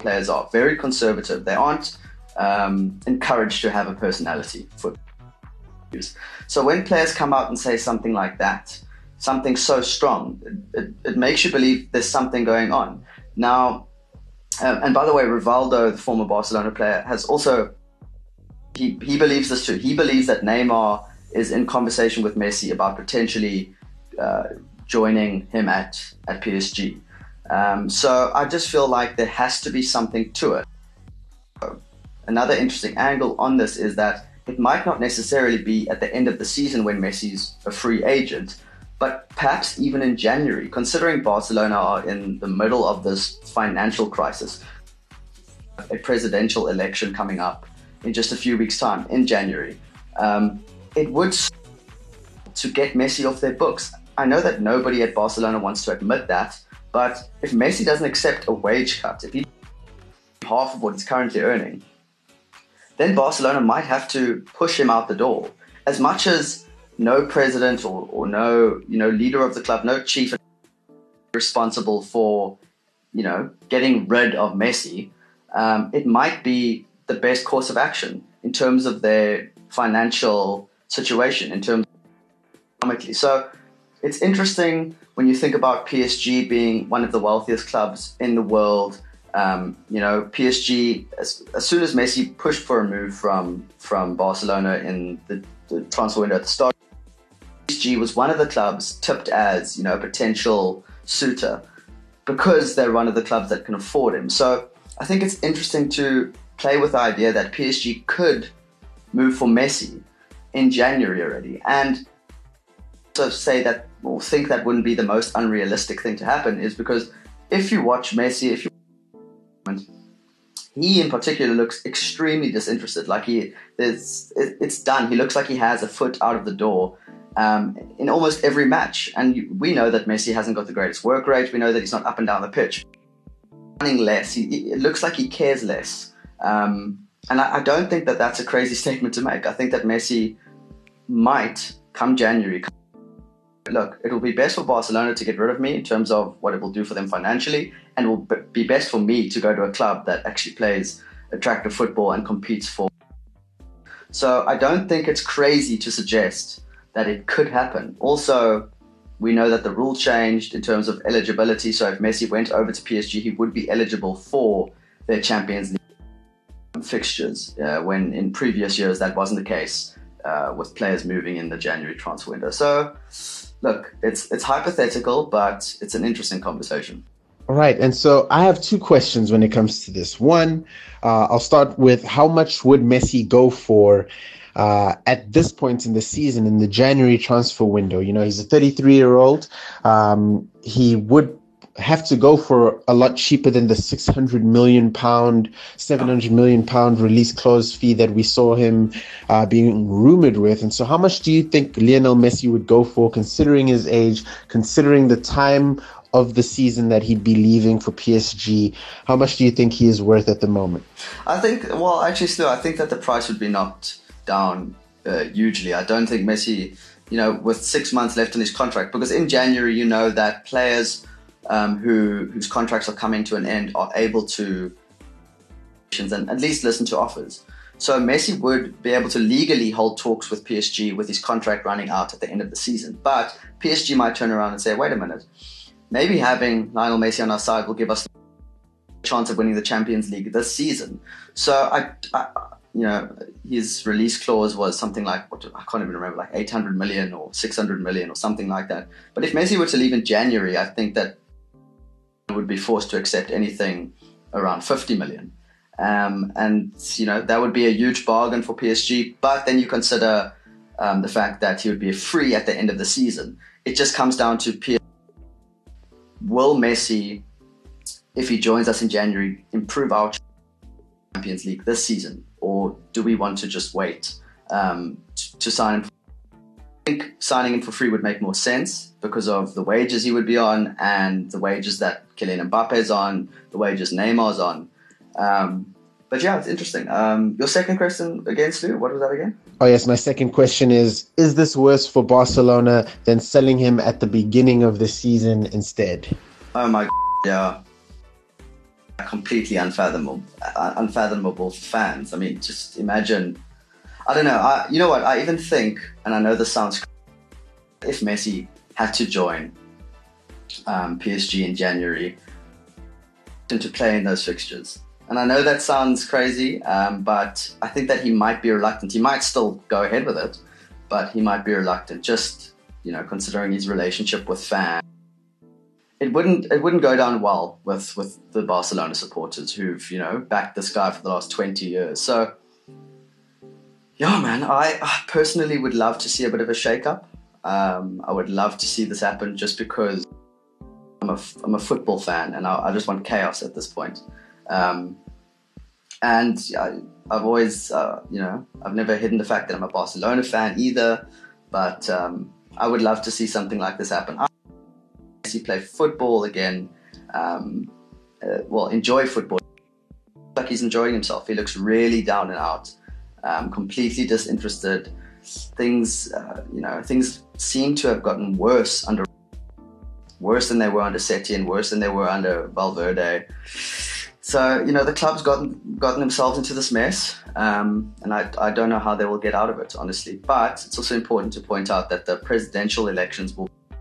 players are very conservative. They aren't um, encouraged to have a personality for use. So when players come out and say something like that, something so strong, it, it, makes you believe there's something going on. Now, um, and by the way, Rivaldo, the former Barcelona player, has also he he believes this too. He believes that Neymar is in conversation with Messi about potentially uh, joining him at at PSG. Um, so I just feel like there has to be something to it. Another interesting angle on this is that it might not necessarily be at the end of the season when Messi's a free agent, but perhaps even in January, considering Barcelona are in the middle of this financial crisis, a presidential election coming up in just a few weeks' time in January. Um, it would to get Messi off their books. I know that nobody at Barcelona wants to admit that, but if Messi doesn't accept a wage cut, if he half of what he's currently earning, then Barcelona might have to push him out the door. As much as no president or, or no you know leader of the club, no chief responsible for you know getting rid of Messi, um, it might be the best course of action in terms of their financial situation, in terms economically. So it's interesting when you think about PSG being one of the wealthiest clubs in the world. Um, you know, PSG as, as soon as Messi pushed for a move from from Barcelona in the, the transfer window at the start, PSG was one of the clubs tipped as you know a potential suitor because they're one of the clubs that can afford him. So I think it's interesting to play with the idea that PSG could move for Messi in January already, and to say that or think that wouldn't be the most unrealistic thing to happen is because if you watch Messi, if you he in particular looks extremely disinterested. Like he, it's it's done. He looks like he has a foot out of the door um, in almost every match. And we know that Messi hasn't got the greatest work rate. We know that he's not up and down the pitch, running less. He, it looks like he cares less. Um, and I, I don't think that that's a crazy (laughs) statement to make. I think that Messi might come January look, it will be best for Barcelona to get rid of me in terms of what it will do for them financially, and it will be best for me to go to a club that actually plays attractive football and competes for. So I don't think it's crazy to suggest that it could happen. Also, we know that the rule changed in terms of eligibility. So if Messi went over to PSG, he would be eligible for their Champions League fixtures. Uh, when in previous years that wasn't the case uh, with players moving in the January transfer window. So look, it's it's hypothetical, but it's an interesting conversation. All right, and so I have two questions when it comes to this. One, uh, I'll start with how much would Messi go for uh, at this point in the season in the January transfer window? You know, he's a 33 year old. Um, he would have to go for a lot cheaper than the 600 million pound 700 million pound release clause fee that we saw him uh, being rumored with and so how much do you think lionel messi would go for considering his age considering the time of the season that he'd be leaving for PSG. How much do you think he is worth at the moment? I think, well, actually, still, I think that the price would be knocked down uh, hugely. I don't think Messi, you know, with six months left on his contract, because in January, you know that players um, who whose contracts are coming to an end are able to and at least listen to offers. So Messi would be able to legally hold talks with PSG with his contract running out at the end of the season. But PSG might turn around and say, wait a minute, maybe having Lionel Messi on our side will give us a chance of winning the Champions League this season. So I, I you know, his release clause was something like what I can't even remember, like 800 million or 600 million or something like that. But if Messi were to leave in January, I think that would be forced to accept anything around 50 million. Um, and you know that would be a huge bargain for PSG. But then you consider um, the fact that he would be free at the end of the season. It just comes down to PSG. Will Messi, if he joins us in January, improve our Champions League this season, or do we want to just wait um, to, to sign him? I think signing him for free would make more sense because of the wages he would be on and the wages that Kylian Mbappe is on, the wages Neymar's on. Um, but yeah, it's interesting. Um, your second question against Lou, what was that again? Oh yes, my second question is: Is this worse for Barcelona than selling him at the beginning of the season instead? Oh my, god, yeah, completely unfathomable, uh, unfathomable for fans. I mean, just imagine. I don't know. I, you know what? I even think, and I know this sounds, if Messi had to join um, PSG in January to play in those fixtures. And I know that sounds crazy, um, but I think that he might be reluctant. He might still go ahead with it, but he might be reluctant. Just you know, considering his relationship with fans, it wouldn't it wouldn't go down well with with the Barcelona supporters who've you know backed this guy for the last twenty years. So, yeah, man, I, I personally would love to see a bit of a shake-up. Um, I would love to see this happen just because I'm a, I'm a football fan and I, I just want chaos at this point. Um, and I, have always, uh, you know, I've never hidden the fact that I'm a Barcelona fan either, but um, I would love to see something like this happen. I see play football again, um, uh, well, enjoy football. Like he's enjoying himself. He looks really down and out, um, completely disinterested. Things, uh, you know, things seem to have gotten worse under worse than they were under Setién and worse than they were under Valverde. So you know the club's gotten gotten themselves into this mess, um, and I, I don't know how they will get out of it, honestly. But it's also important to point out that the presidential elections will, I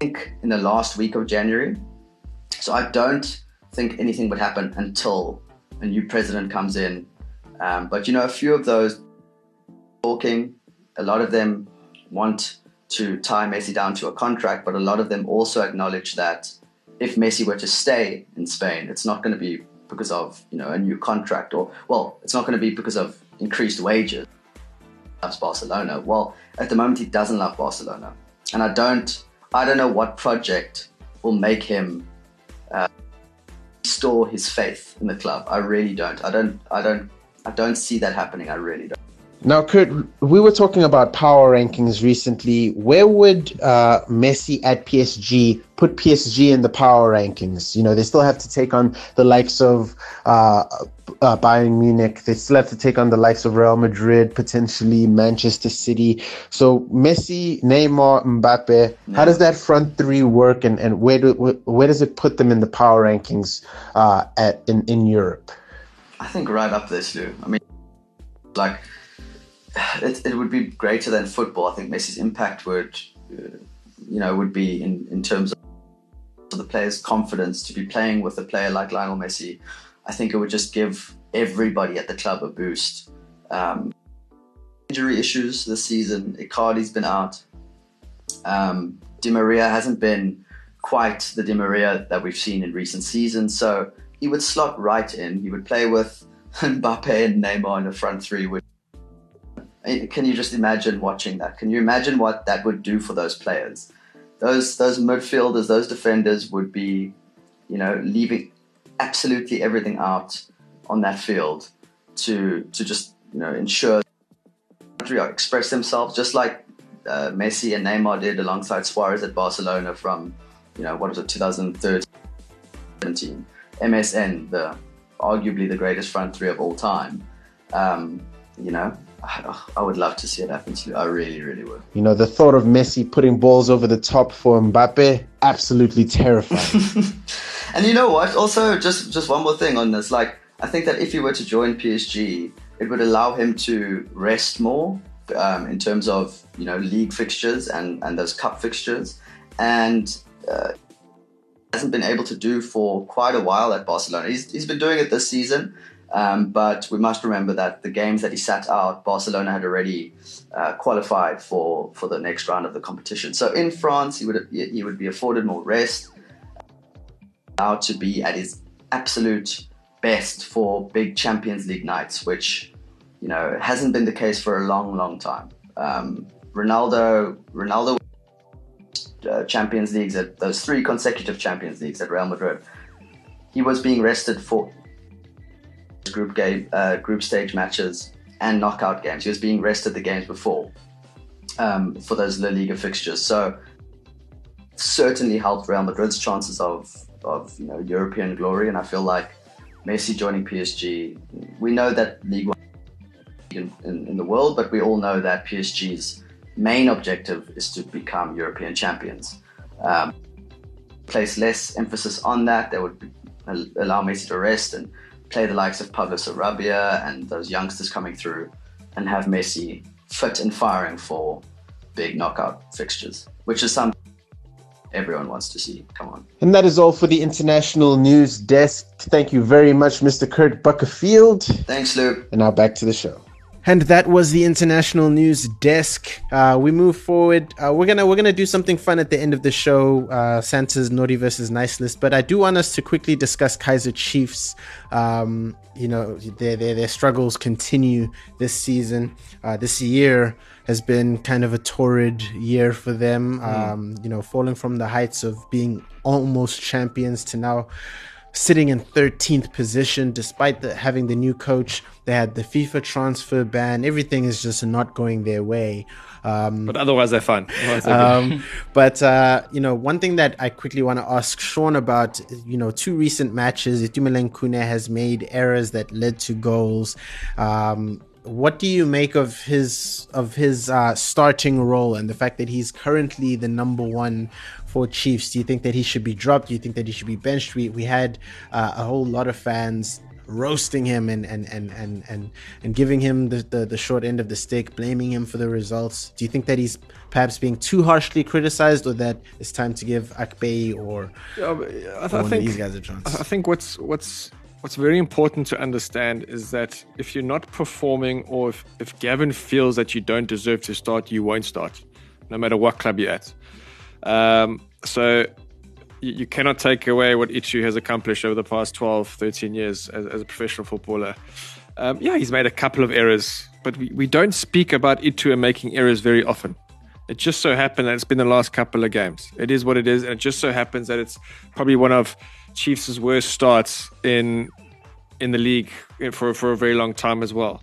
think, in the last week of January. So I don't think anything would happen until a new president comes in. Um, but you know, a few of those talking, a lot of them want to tie Messi down to a contract, but a lot of them also acknowledge that if Messi were to stay in Spain, it's not going to be because of you know a new contract or well, it's not going to be because of increased wages. Loves Barcelona. Well, at the moment he doesn't love Barcelona, and I don't. I don't know what project will make him uh, restore his faith in the club. I really don't. I don't. I don't. I don't see that happening. I really don't. Now, Kurt, we were talking about power rankings recently. Where would uh, Messi at PSG put PSG in the power rankings? You know, they still have to take on the likes of uh, uh, Bayern Munich. They still have to take on the likes of Real Madrid, potentially Manchester City. So Messi, Neymar, Mbappe. How does that front three work, and, and where do where does it put them in the power rankings uh, at in, in Europe? I think right up there, Stu. I mean, like it, it would be greater than football. I think Messi's impact would, uh, you know, would be in in terms of the player's confidence to be playing with a player like Lionel Messi I think it would just give everybody at the club a boost. Um, injury issues this season. Icardi's been out. Um, Di Maria hasn't been quite the Di Maria that we've seen in recent seasons. So he would slot right in. He would play with (laughs) Mbappe and Neymar in the front three. Which, can you just imagine watching that? Can you imagine what that would do for those players? Those those midfielders, those defenders would be, you know, leaving absolutely everything out on that field to to just you know ensure express themselves just like uh, Messi and Neymar did alongside Suarez at Barcelona from you know what was it 2013 MSN the arguably the greatest front three of all time um, you know (sighs) I would love to see it happen to you. I really, really would. You know, the thought of Messi putting balls over the top for Mbappe, absolutely terrifying. (laughs) And you know what? Also, just just one more thing on this. Like, I think that if he were to join PSG, it would allow him to rest more um, in terms of you know league fixtures and and those cup fixtures, and uh, hasn't been able to do for quite a while at Barcelona. He's he's been doing it this season. Um, but we must remember that the games that he sat out, Barcelona had already uh, qualified for, for the next round of the competition. So in France, he would he would be afforded more rest allowed to be at his absolute best for big Champions League nights, which you know hasn't been the case for a long, long time. Um, Ronaldo, Ronaldo, uh, Champions Leagues at those three consecutive Champions Leagues at Real Madrid. He was being rested for group game, uh, group stage matches and knockout games. He was being rested the games before um, for those La Liga fixtures. So certainly helped Real Madrid's chances of of you know European glory, and I feel like Messi joining PSG, we know that League in, in, in the world, but we all know that PSG's main objective is to become European champions. Um, place less emphasis on that. That would be, allow Messi to rest and play the likes of Pablo Sarabia and those youngsters coming through, and have Messi fit and firing for big knockout fixtures, which is something everyone wants to see. Come on. And that is all for the international news desk. Thank you very much, Mr. Kurt Butterfield. Thanks, Luke. And now back to the show. And that was the international news desk. Uh, we move forward. Uh, we're gonna we're gonna do something fun at the end of the show. Uh, Santa's naughty versus nice list. But I do want us to quickly discuss Kaizer Chiefs. Um, you know their, their their struggles continue this season. Uh, this year has been kind of a torrid year for them. Mm. Um, you know, falling from the heights of being almost champions to now sitting in 13th position despite the, having the new coach. They had the FIFA transfer ban. Everything is just not going their way. Um, but otherwise, they're fine. um, (laughs) but uh, you know, one thing that I quickly want to ask Sean about, you know, two recent matches, Itumeleng Khune has made errors that led to goals. Um, what do you make of his of his uh, starting role and the fact that he's currently the number one for Chiefs? Do you think that he should be dropped? Do you think that he should be benched? We we had uh, a whole lot of fans roasting him and and and and and, and giving him the, the, the short end of the stick, blaming him for the results. Do you think that he's perhaps being too harshly criticized, or that it's time to give Akpeyi or, yeah, I, th- I think, these guys a chance? I think what's what's What's very important to understand is that if you're not performing or if, if Gavin feels that you don't deserve to start, you won't start, no matter what club you're at. Um, so you, you, cannot take away what Itu has accomplished over the past 12, 13 years as, as a professional footballer. Um, yeah, he's made a couple of errors, but we, we don't speak about Itu and making errors very often. It just so happened that it's been the last couple of games. It is what it is, and it just so happens that it's probably one of Chiefs' worst starts in in the league for for a very long time as well.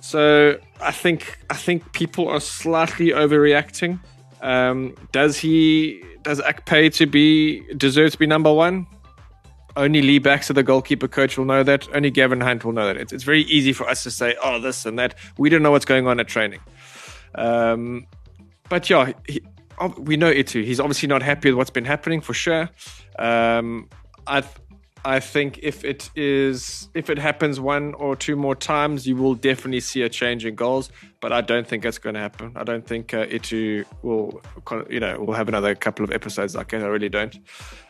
So I think I think people are slightly overreacting. Um, does he does Akpeyi to be deserve to be number one? only Lee Baxter, the goalkeeper coach, will know that. Only Gavin Hunt will know that. It's, it's very easy for us to say, oh, this and that. We don't know what's going on at training. Um, but yeah, he, we know Itu. He's obviously not happy with what's been happening for sure. Um, I I think if it is if it happens one or two more times, you will definitely see a change in goals. But I don't think it's going to happen. I don't think uh, Itu will, you know, will have another couple of episodes like it. I really don't.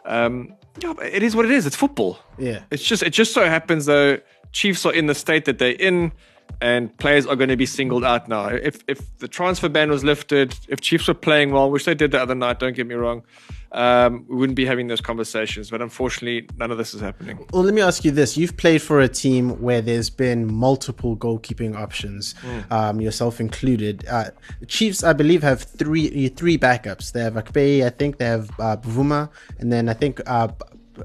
Um, yeah, it is what it is. It's football. Yeah. It's just it just so happens though Chiefs are in the state that they're in and players are going to be singled out now. If if the transfer ban was lifted, if Chiefs were playing well, which they did the other night, don't get me wrong, um, we wouldn't be having those conversations. But unfortunately, none of this is happening. Well, let me ask you this: You've played for a team where there's been multiple goalkeeping options, mm. um, yourself included. Uh, Chiefs, I believe, have three three backups. They have Akpeyi, I think they have uh, Bvuma, and then I think uh,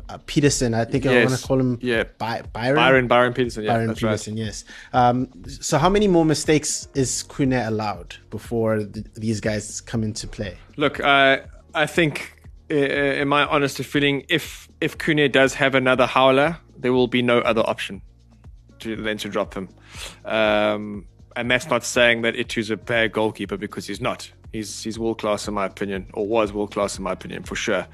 uh, Petersen. I think yes. I want to call him yeah. By- Byron. Byron Byron Petersen. Yeah, Byron Petersen. Right. Yes. Um, so how many more mistakes is Khune allowed before th- these guys come into play? Look, uh, I think, in my honest feeling, if if Khune does have another howler, there will be no other option to than to drop him. Um, and that's not saying that Itu's a bad goalkeeper because he's not. He's he's world class in my opinion, or was world class in my opinion for sure.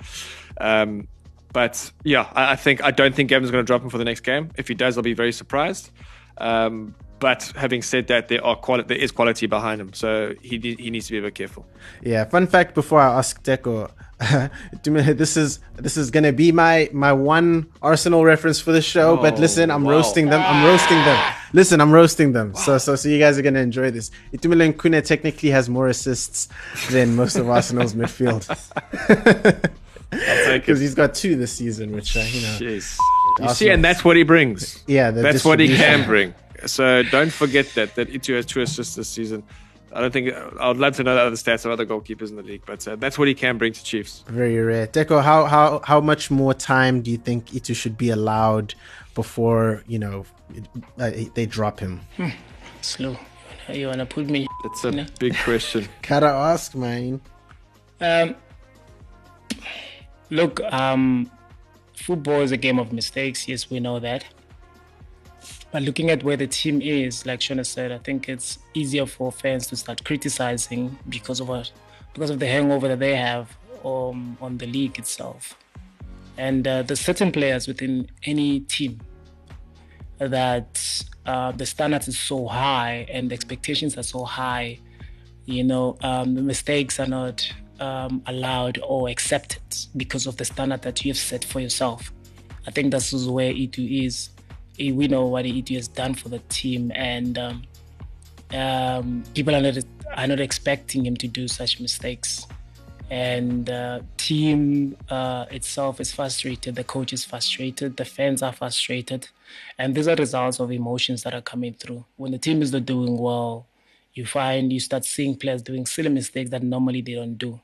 Um, but yeah, I, I think I don't think Gavin's going to drop him for the next game. If he does, I'll be very surprised. Um, but having said that, there are quali- there is quality behind him, so he he needs to be a bit careful. Yeah. Fun fact before I ask Teko, (laughs) this is this is gonna be my my one Arsenal reference for the show. Oh, but listen, I'm wow. roasting them. I'm roasting them. Listen, I'm roasting them. Wow. So so so you guys are gonna enjoy this. Itumeleng Khune technically has more assists than most of (laughs) Arsenal's midfield. (laughs) because he's got two this season, which uh, you know. Jeez. You see, and that's what he brings. Yeah, that's what he can (laughs) bring. So don't forget that that Itu has two assists this season. I don't think I would love to know the other stats of other goalkeepers in the league, but uh, that's what he can bring to Chiefs. Very rare. Teko, how how how much more time do you think Itu should be allowed before you know uh, they drop him? Hmm. Slow. You wanna put me? That's a big question. (laughs) Gotta ask, man. Um, Look, um, football is a game of mistakes. Yes, we know that. But looking at where the team is, like Shona said, I think it's easier for fans to start criticizing because of what, because of the hangover that they have um, on the league itself. And uh, there's certain players within any team that uh, the standards is so high and the expectations are so high. You know, um, the mistakes are not um, allowed or accepted because of the standard that you have set for yourself. I think this is where Itu is. We know what Itu has done for the team, and um, um, people are not, are not expecting him to do such mistakes. And uh, team uh, itself is frustrated. The coach is frustrated. The fans are frustrated, and these are results of emotions that are coming through. When the team is not doing well, you find you start seeing players doing silly mistakes that normally they don't do.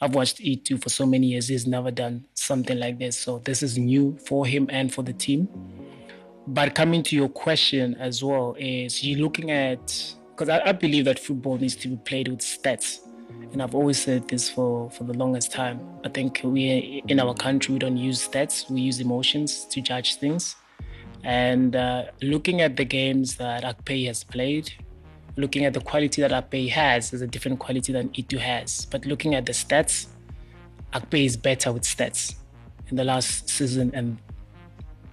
I've watched Itu for so many years. He's never done something like this. So this is new for him and for the team. But coming to your question as well, is you looking at because I, I, believe that football needs to be played with stats. And I've always said this for, for the longest time. I think we in our country we don't use stats, we use emotions to judge things. And uh, looking at the games that Akpeyi has played, looking at the quality that Akpeyi has is a different quality than Itu has. But looking at the stats, Akpeyi is better with stats. In the last season and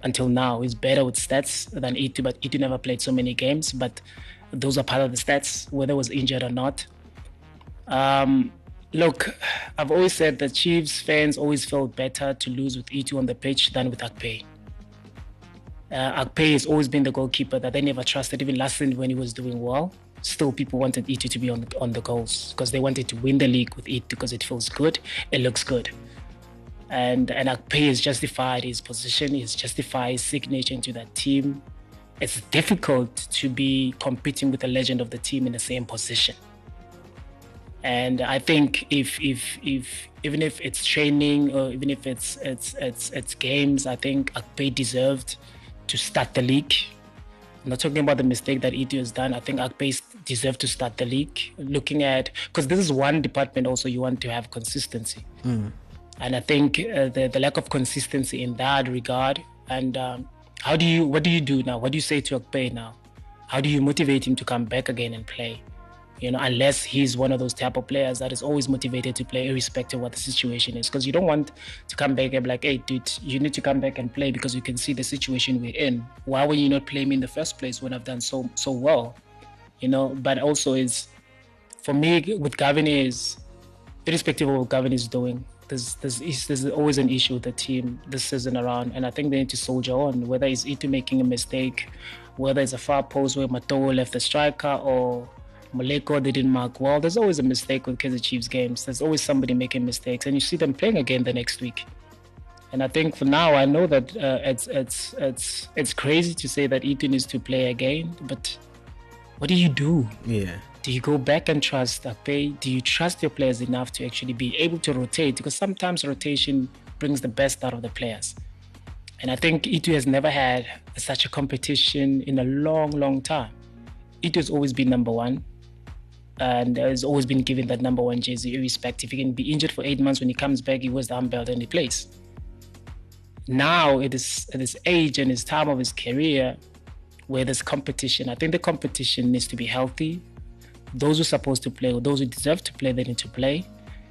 until now, he's better with stats than Itu, but Itu never played so many games. But those are part of the stats, whether was injured or not. Um, look, I've always said that Chiefs fans always felt better to lose with Itu on the pitch than with Akpeyi. Uh, Akpeyi has always been the goalkeeper that they never trusted, even last season when he was doing well still people wanted Itu to be on the, on the goals because they wanted to win the league with it because it feels good, it looks good. And and Akpeyi has justified his position, he's justified his signature into that team. It's difficult to be competing with the legend of the team in the same position. And I think if if if even if it's training or even if it's it's it's it's games, I think Akpeyi deserved to start the league I'm not talking about the mistake that Itu has done. I think Akpeyi deserve to start the league. Looking at because this is one department also you want to have consistency. Mm. and I think uh, the the lack of consistency in that regard. And um, how do you what do you do now? What do you say to Akpe now? How do you motivate him to come back again and play? You know, unless he's one of those type of players that is always motivated to play, irrespective of what the situation is. Because you don't want to come back and be like, hey, dude, you need to come back and play because you can see the situation we're in. Why were you not playing me in the first place when I've done so so well? You know, but also is for me with Gavin is irrespective of what Gavin is doing, there's there's there's always an issue with the team this season around, and I think they need to soldier on. Whether it's Itu making a mistake, whether it's a far post where Mathoho left the striker or Moleko they didn't mark well. There's always a mistake with Kaizer Chiefs games. There's always somebody making mistakes, and you see them playing again the next week. And I think for now, I know that uh, it's it's it's it's crazy to say that Itu needs to play again, but what do you do? Yeah. Do you go back and trust Akpe? Do you trust your players enough to actually be able to rotate? Because sometimes rotation brings the best out of the players. And I think Itu has never had such a competition in a long, long time. Itu has always been number one and has always been given that number one jersey, irrespective. He can be injured for eight months when he comes back, he wears the armbelt and he plays. Now, at this, at this age and his time of his career, where there's competition, I think the competition needs to be healthy. Those who are supposed to play or those who deserve to play, they need to play.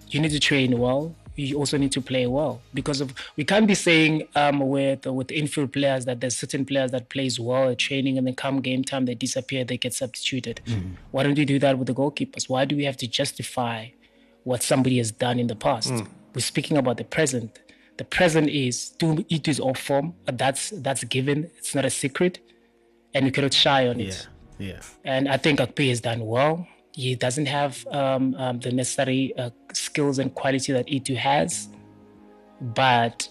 You need to train well. You also need to play well because of we can't be saying um, with with infield players that there's certain players that plays well at training and then come game time they disappear, they get substituted. Why don't we do that with the goalkeepers? Why do we have to justify what somebody has done in the past? We're speaking about the present. The present is do it is off form. That's that's given. It's not a secret, and you cannot shy on it. Yeah. Yeah. And I think Akpe has done well. He doesn't have um, um, the necessary uh, skills and quality that Itu has, but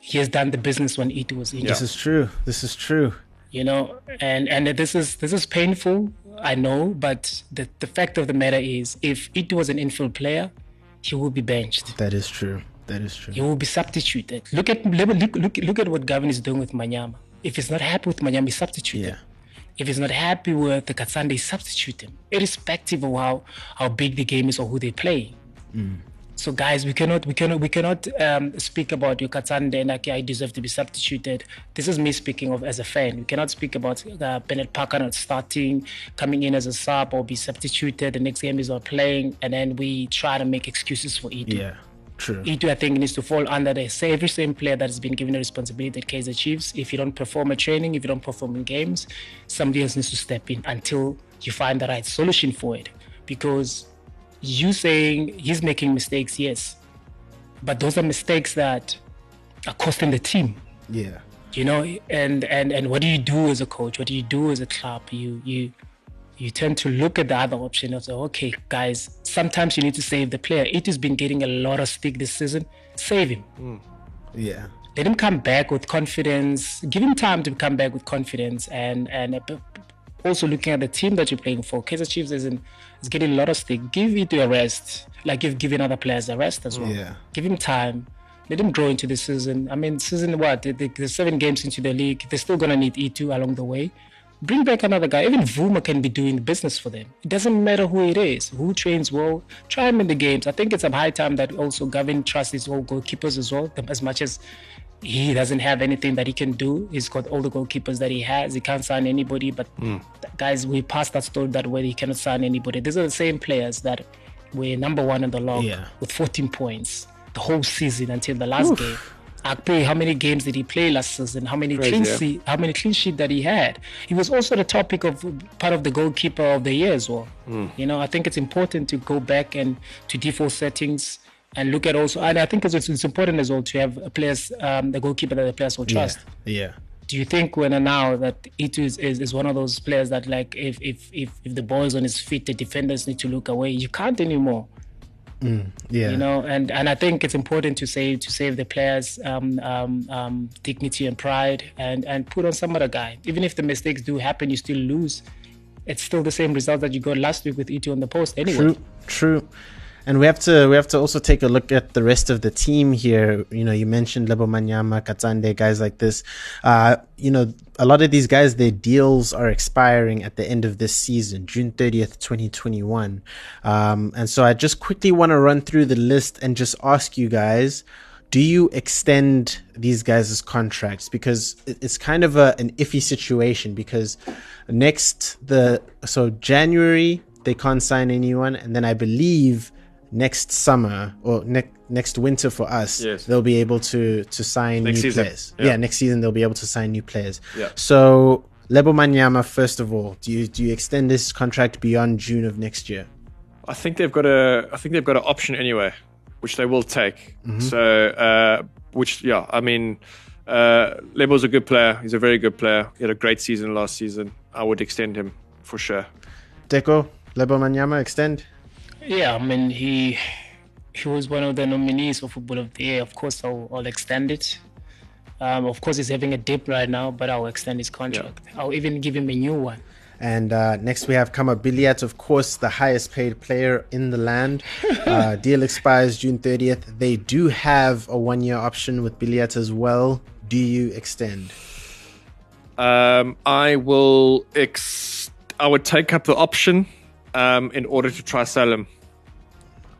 he has done the business when Itu was injured. This is true. This is true. You know, and and this is this is painful. I know, but the the fact of the matter is, if Itu was an infield player, he would be benched. That is true. That is true. He will be substituted. Look at look look, look at what Gavin is doing with Manyama. If he's not happy with Manyama, he substitute. Yeah. If he's not happy with the Katsande, substitute him, irrespective of how, how big the game is or who they play. So guys, we cannot we cannot we cannot um, speak about your Katsande and okay, I deserve to be substituted. This is me speaking of as a fan. We cannot speak about uh, Bernard Parker not starting, coming in as a sub or be substituted. The next game is not playing, and then we try to make excuses for it. Yeah. True. Itu, I think, needs to fall under the same, every same player that has been given a responsibility at Kaizer Chiefs. If you don't perform a training, if you don't perform in games, somebody else needs to step in until you find the right solution for it. Because you saying he's making mistakes, yes, but those are mistakes that are costing the team. Yeah. You know, and and and what do you do as a coach? What do you do as a club? You you you tend to look at the other option and say, okay, guys, sometimes you need to save the player. It has been getting a lot of stick this season. Save him. Yeah. Let him come back with confidence. Give him time to come back with confidence. And and uh, also looking at the team that you're playing for, Kaizer Chiefs is, in, is getting a lot of stick. Give it a rest, like you've given other players a rest as well. Yeah. Give him time. Let him grow into the season. I mean, season what? The, the, the seven games into the league, they're still gonna need Itu along the way. Bring back another guy. Even Bvuma can be doing business for them. It doesn't matter who it is, who trains well. Try him in the games. I think it's a high time that also Gavin trusts his old goalkeepers as well. As much as he doesn't have anything that he can do, he's got all the goalkeepers that he has. He can't sign anybody. But hmm. guys, we passed that story that way. He cannot sign anybody. These are the same players that were number one in the log Yeah. with 14 points the whole season until the last game. Akpe, how many games did he play last season? How many Crazy, clean yeah. sheet, how many clean sheet that he had? He was also the topic of part of the goalkeeper of the year as well. You know, I think it's important to go back and to default settings and look at also, and I think it's, it's important as well to have a players, um, the goalkeeper that the players will trust. Yeah. Do you think when and now that Itu is, is, is one of those players that like if if if if the ball is on his feet, the defenders need to look away. You can't anymore Yeah. you know and and i think it's important to save to save the players um, um, um, dignity and pride and and put on some other guy even if the mistakes do happen you still lose it's still the same result that you got last week with Itu on the post anyway True, true. And we have to we have to also take a look at the rest of the team here. You know, you mentioned Lebo Manyama, Katsande, guys like this. Uh, you know, a lot of these guys, their deals are expiring at the end of this season, June 30th, 2021. Um, and so I just quickly want to run through the list and just ask you guys, do you extend these guys' contracts? Because it's kind of a, an iffy situation because next the so January they can't sign anyone, and then I believe next summer or next next winter for us, Yes. they'll be able to to sign Next new season, players. yeah. Yeah. next season they'll be able to sign new players. Yeah. So Lebo Manyama, first of all, do you do you extend this contract beyond June of next year? I think they've got a. I think they've got an option anyway, which they will take. So, uh, which yeah, I mean, uh, Lebo's a good player. He's a very good player. He had a great season last season. I would extend him for sure. Teko, Lebo Manyama, extend. Yeah, I mean he he was one of the nominees for Football of the Year. Of course, I'll, I'll extend it. Um, of course, he's having a dip right now, but I'll extend his contract. I'll even give him a new one. And uh, next we have Khama Billiat, of course, the highest paid player in the land. (laughs) Uh, deal expires June 30th. They do have a one year option with Biliat as well. Do you extend? Um, I will. Ex- I would take up the option um, in order to try sell him.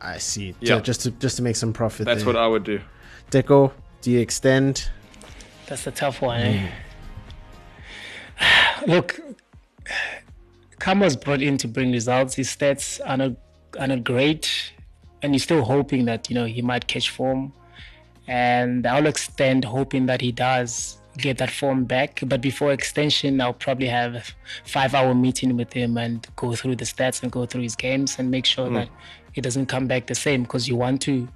I see. Yeah. Just to just to make some profit. That's there. what I would do. Teko, do you extend? That's the tough one. Eh? (sighs) Look, (sighs) Khama was brought in to bring results. His stats are not are not great, and you're still hoping that you know he might catch form. And I'll extend hoping that he does get that form back. But before extension, I'll probably have a five hour meeting with him and go through the stats and go through his games and make sure that he doesn't come back the same because you want to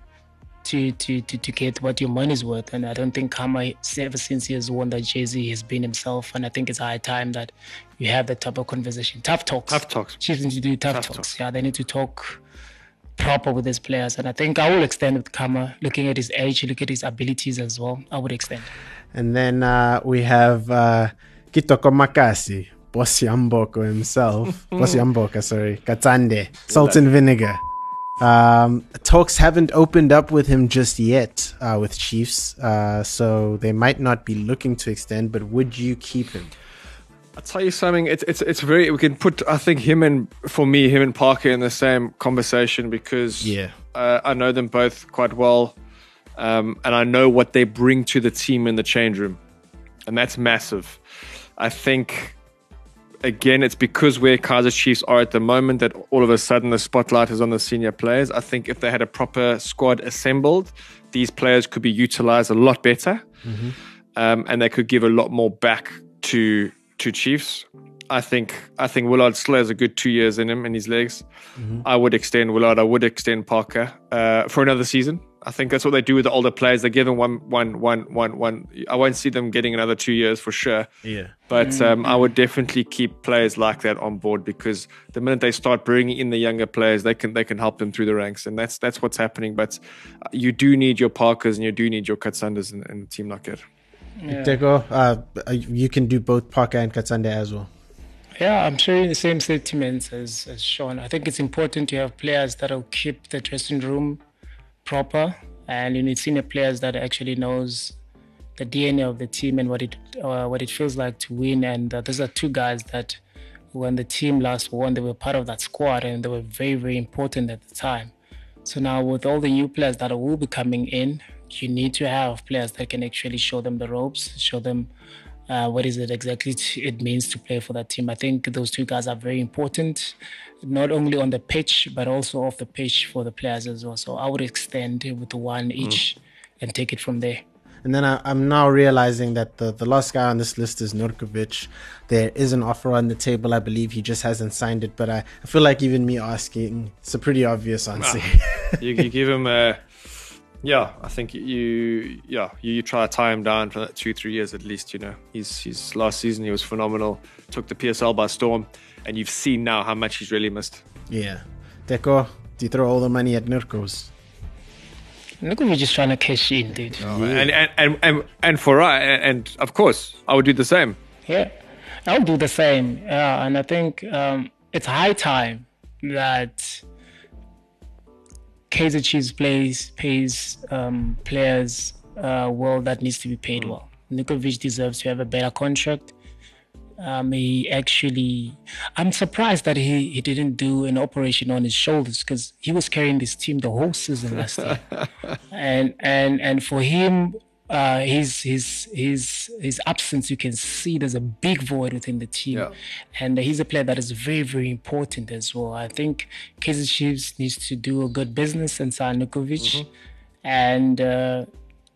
to, to, to, to get what your money's worth. And I don't think Khama, ever since he has won that jersey, has been himself. And I think it's high time that you have that type of conversation. Tough talks. Tough talks. Chiefs need to do tough, Tough talks. talks. Yeah, they need to talk proper with his players. And I think I will extend with Khama, looking at his age, look at his abilities as well. I would extend. And then uh, we have uh, Kitoko Makasi, Bossy Amboko himself. (laughs) Bossy Amboka, sorry. Katsande, Salt and Vinegar. Um, talks haven't opened up with him just yet uh, with Chiefs, uh, so they might not be looking to extend. But would you keep him? I'll tell you something. It's it's it's very. We can put. I think him and for me, him and Parker in the same conversation because Yeah. uh, I know them both quite well, um, and I know what they bring to the team in the change room, and that's massive. I think again, it's because where Kaizer Chiefs are at the moment that all of a sudden the spotlight is on the senior players. I think if they had a proper squad assembled, these players could be utilized a lot better, um, and they could give a lot more back to to Chiefs. I think I think Willard still has a good two years in him in his legs. I would extend Willard. I would extend Parker uh, for another season. I think that's what they do with the older players. They give them one, one, one, one, one. I won't see them getting another two years for sure. Yeah. But um, I would definitely keep players like that on board because the minute they start bringing in the younger players, they can they can help them through the ranks, and that's that's what's happening. But uh, you do need your Parkers and you do need your Katsandas in, in a team like that. Teko, uh, you can do both Parker and Katsande as well. Yeah, I'm sharing the same sentiments as, as Sean. I think it's important to have players that'll keep the dressing room proper, and you need senior players that actually knows the DNA of the team and what it uh, what it feels like to win. And uh, those are two guys that, when the team last won, they were part of that squad, and they were very very important at the time. So now with all the new players that will be coming in, you need to have players that can actually show them the ropes, show them uh, what is it exactly it means to play for that team. I think those two guys are very important, not only on the pitch but also off the pitch for the players as well. So I would extend with one each and take it from there. And then I, I'm now realizing that the, the last guy on this list is Nurkovic. There is an offer on the table. I believe he just hasn't signed it, but I, I feel like even me asking, it's a pretty obvious answer. you, you give him a yeah i think you yeah you, you try to tie him down for that two three years at least you know he's he's last season he was phenomenal took the psl by storm and you've seen now how much he's really missed yeah. Teko, do you throw all the money at Nurkos? Look at me just trying to cash in, dude. and, and and and and for I and of course i would do the same Yeah, I'll do the same. Yeah, and I think um, it's high time that Kaizer Chiefs plays pays um, players uh, well that needs to be paid well. Nikovic deserves to have a better contract. Um, he actually, I'm surprised that he, he didn't do an operation on his shoulders because he was carrying this team the whole season last year, (laughs) and and and for him, uh, his his his his absence, you can see there's a big void within the team, Yeah. and he's a player that is very very important as well. I think Kaizer Chiefs needs to do a good business and sign Nikovic, and uh,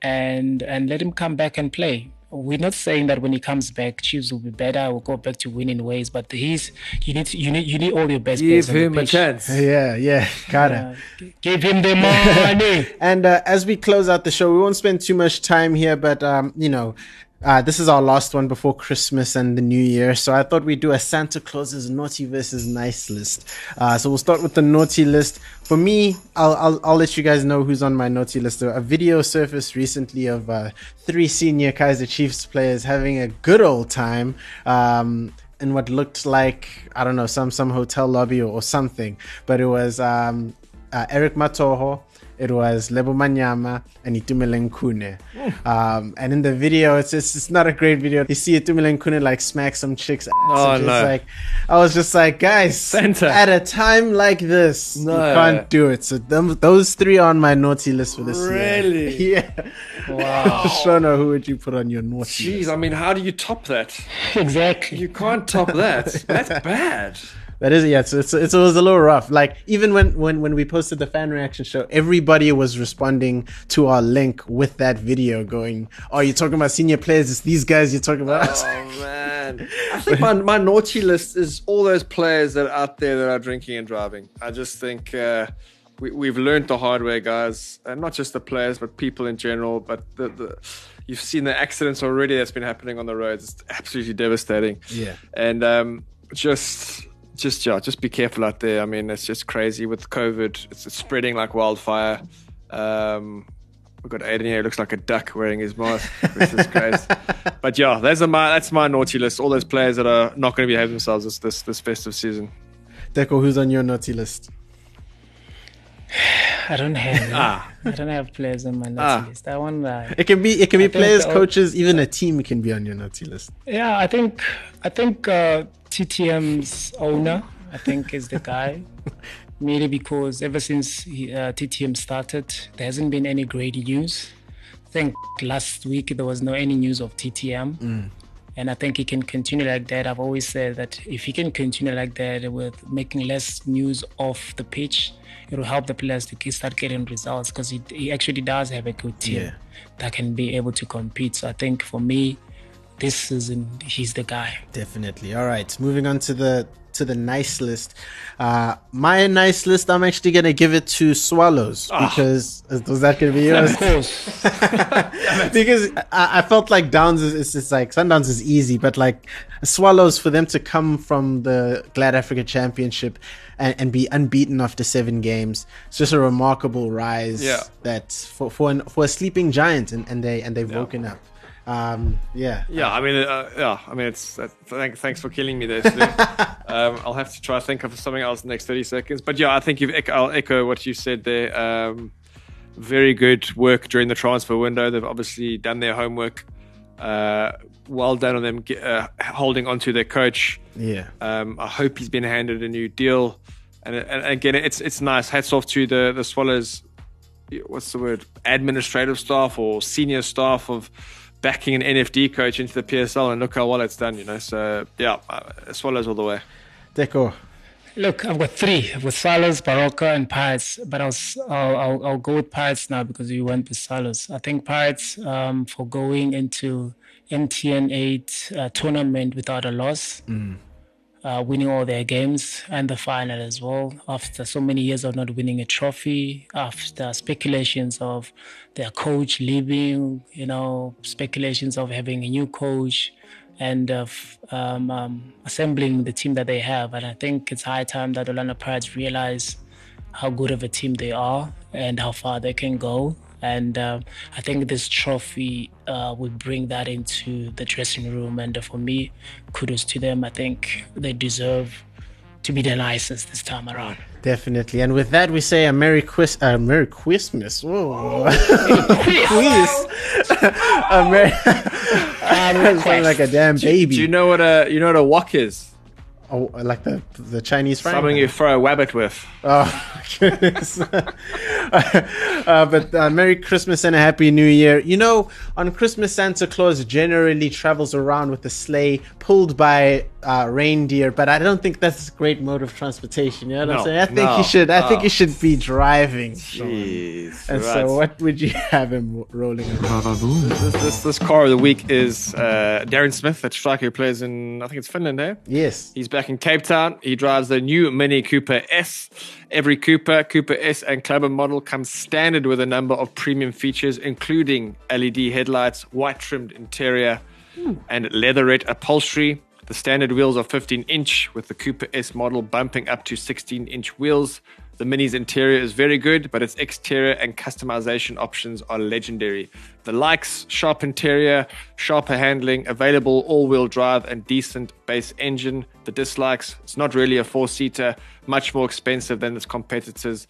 and and let him come back and play. We're not saying that when he comes back, Chiefs will be better. We'll go back to winning ways, but he's you need you need you need all your best Give players on him a chance. Yeah, yeah, (laughs) gotta. Uh, give him the money. (laughs) And uh, as we close out the show, we won't spend too much time here, but um, you know, uh, this is our last one before Christmas and the New Year. So I thought we'd do a Santa Claus's naughty versus nice list. Uh, so we'll start with the naughty list. For me, I'll, I'll I'll let you guys know who's on my naughty list. A video surfaced recently of uh, three senior Kaizer Chiefs players having a good old time. Um, in what looked like I don't know some some hotel lobby or, or something, but it was um, uh, Eric Mathoho, it was Lebo Manyama, and Itumeleng Khune. Um, and in the video, it's just, it's not a great video. You see Itumeleng Khune like smack some chicks. ass. Oh, no. Like, I was just like, guys, Santa. at a time like this, you No. can't do it. So them, those three are on my naughty list for this Really? year. (laughs) Yeah. Wow. (laughs) Shona, who would you put on your naughty Jeez, list? I mean, how do you top that? exactly. You can't top that. That's bad. That is yeah. It's, it's, it's, it was a little rough. Like even when when when we posted the fan reaction show, everybody was responding to our link with that video, going, "Oh, you're talking about senior players? It's these guys you're talking about." Oh man, (laughs) I think my, my naughty list is all those players that are out there that are drinking and driving. I just think uh, we, we've learned the hard way, guys, and not just the players, but people in general. But the, the you've seen the accidents already that's been happening on the roads. It's absolutely devastating. Yeah. and um, just. Just yeah, just be careful out there. I mean, it's just crazy with COVID. It's, it's spreading like wildfire. Um, we've got Aiden here. who Looks like a duck wearing his mask. Which is crazy. (laughs) But yeah, that's my that's my naughty list. All those players that are not going to behave themselves this this, this festive season. Teko, who's on your naughty list? (sighs) I don't have. (laughs) Ah. I don't have players on my naughty Ah. list. I want uh, It can be it can be I think players, the- coaches, even a team can be on your naughty list. Yeah, I think I think uh, TTM's owner, I think, is the guy. (laughs) Mainly because ever since he, uh, TTM started, there hasn't been any great news. I think last week there was no any news of TTM, and I think he can continue like that. I've always said that if he can continue like that with making less news off the pitch, it will help the players to start getting results because he, he actually does have a good team Yeah. that can be able to compete. So I think for me, this season he's the guy. Definitely. All right, moving on to the to the nice list. Uh, my nice list, I'm actually gonna give it to Swallows because was that gonna be yours? (laughs) Because I, I felt like Downs is it's just like Sundowns is easy, but like Swallows for them to come from the Glad Africa Championship and, and be unbeaten after seven games, it's just a remarkable rise. Yeah. that for for an, for a sleeping giant, and, and they and they've woken up. Um, yeah, Yeah, I mean, uh, yeah, I mean, it's uh, thank, thanks for killing me there. (laughs) Um, I'll have to try to think of something else in the next thirty seconds. But yeah, I think you've ec- I'll echo what you said there. Um, very good work during the transfer window. They've obviously done their homework. Uh, well done on them uh, holding on to their coach. yeah. Um, I hope he's been handed a new deal. And, and again, it's it's nice. Hats off to the the Swallows. What's the word? Administrative staff or senior staff of backing an NFD coach into the PSL, and look how well it's done. You know, so yeah, uh, Swallows all the way. Teko. Look, I've got three. I've got Salos, Baroka, and Pirates. But I'll, s- I'll, I'll, I'll go with Pirates now because you went with Salos. I think Pirates um, for going into MTN 8 uh, tournament without a loss, uh, winning all their games and the final as well. After so many years of not winning a trophy, after speculations of their coach leaving, you know, speculations of having a new coach and of um, um, assembling the team that they have. And I think it's high time that Orlando Pirates realize how good of a team they are and how far they can go. And um, I think this trophy uh, would bring that into the dressing room. And uh, for me, kudos to them. I think they deserve to be the nicest this time around. Definitely. And with that, we say a Merry Quis- uh, Merry Christmas. Whoa. (laughs) (laughs) Quiz. a Merry. (laughs) I sound like a damn baby. Do you know what a you know what a wok is? Oh, like the the Chinese frying Something pan. you throw a wabbit with. Oh, (laughs) goodness. (laughs) uh, but uh, Merry Christmas and a Happy New Year. You know, on Christmas, Santa Claus generally travels around with a sleigh pulled by uh, reindeer, but I don't think that's a great mode of transportation. You know what I'm saying? I think no, he should. I think no. he should be driving. Jeez. And right. so, what would you have him rolling around? this, this this car of the week is uh, Darren Smith, that striker who plays in I think it's Finland. Eh? Yes. He's back in Cape Town. He drives the new Mini Cooper S. Every Cooper, Cooper S, and Clubman model comes standard with a number of premium features, including LED headlights, white trimmed interior, and leatherette upholstery. The standard wheels are 15 inch, with the Cooper S model bumping up to 16 inch wheels. The Mini's interior is very good, but its exterior and customization options are legendary. The likes, sharp interior, sharper handling, available all wheel drive, and decent base engine. The dislikes, it's not really a four seater, much more expensive than its competitors.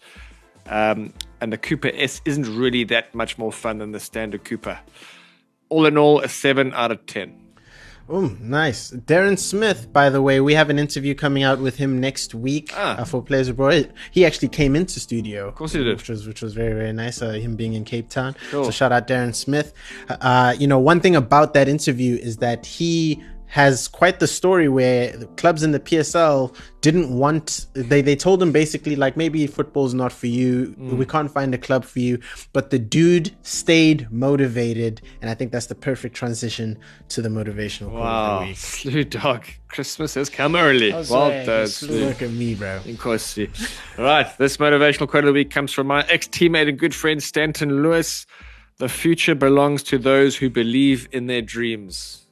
Um, and the Cooper S isn't really that much more fun than the standard Cooper. All in all, a 7 out of 10. Oh, nice. Darren Smith, by the way, we have an interview coming out with him next week Ah. uh, for Players Abroad. He actually came into studio. Of course he did. Which was, which was very, very nice, uh, him being in Cape Town. Cool. So shout out Darren Smith. Uh, you know, one thing about that interview is that he has quite the story where the clubs in the PSL didn't want they they told him basically like maybe football's not for you mm. we can't find a club for you but the dude stayed motivated and I think that's the perfect transition to the motivational quote of Wow. the week. (laughs) Slu dog. Christmas has come early. How's Well that? done, Slu. Slu. Look at me, bro. In course. All right. This motivational quote of the week comes from my ex teammate and good friend, Stanton Lewis. The future belongs to those who believe in their dreams.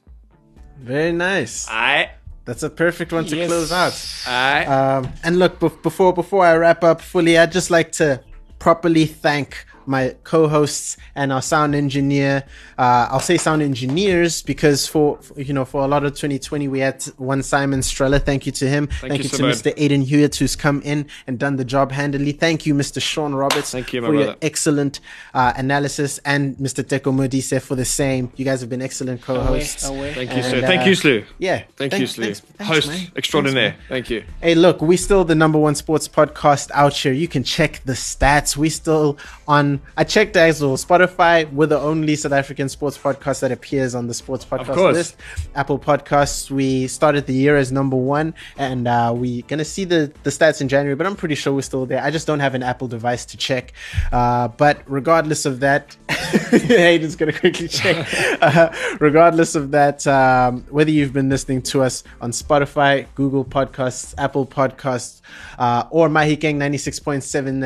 Very nice. I, That's a perfect one to Yes. close out. I, Um, and look, bef- before before I wrap up fully, I'd just like to properly thank my co-hosts and our sound engineer. Uh, I'll say sound engineers because for for, you know for a lot of 2020 we had one Simon Streller. Thank you to him. Thank, you, you, to Simon. Mr. Aiden Hewitt who's come in and done the job handily. Thank you, Mr. Sean Roberts. Thank you, my for your excellent uh, analysis, and Mr. Teko Modise for the same. You guys have been excellent co-hosts. away. thank you, And, Slu. Thank uh, you, Slu. Yeah, Thank thank- you, Slu. thanks- thanks, Host man. extraordinaire. Thanks, Thank you. Hey, look, we're still the number one sports podcast out here. You can check the stats. We still on. I checked as well. Spotify, we're the only South African sports podcast that appears on the sports podcast list. Apple Podcasts, we started the year as number one, and uh, we gonna see the the stats in January. But I'm pretty sure we're still there. I just don't have an Apple device to check. Uh, but regardless of that, (laughs) Aiden's gonna quickly check. (laughs) Uh, regardless of that, um, whether you've been listening to us on Spotify, Google Podcasts, Apple Podcasts, uh, or Mahikeng 96.7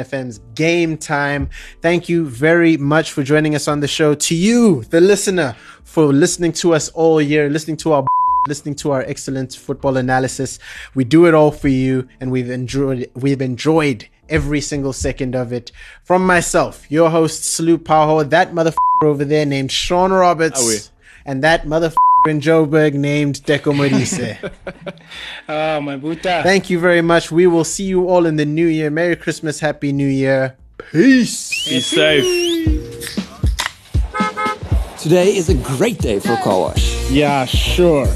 FM's Game Time, thank you very much for joining us on the show. To you, the listener, for listening to us all year, listening to our (laughs) listening to our excellent football analysis. We do it all for you, and we've enjoyed we've enjoyed every single second of it. From myself, your host Slu Paho, that motherfucker over there named Sean Roberts, and that motherfucker in Joburg named Teko Modise. (laughs) Ah, my Buddha. Thank you very much. We will see you all in the new year. Merry Christmas, Happy New Year. Peace. Be safe. Today is a great day for car wash. Yeah, sure.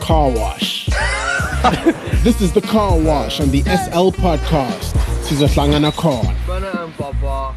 Car wash. (laughs) this is the car wash on the SL podcast. Sizohlangana khona. Bana and Papa.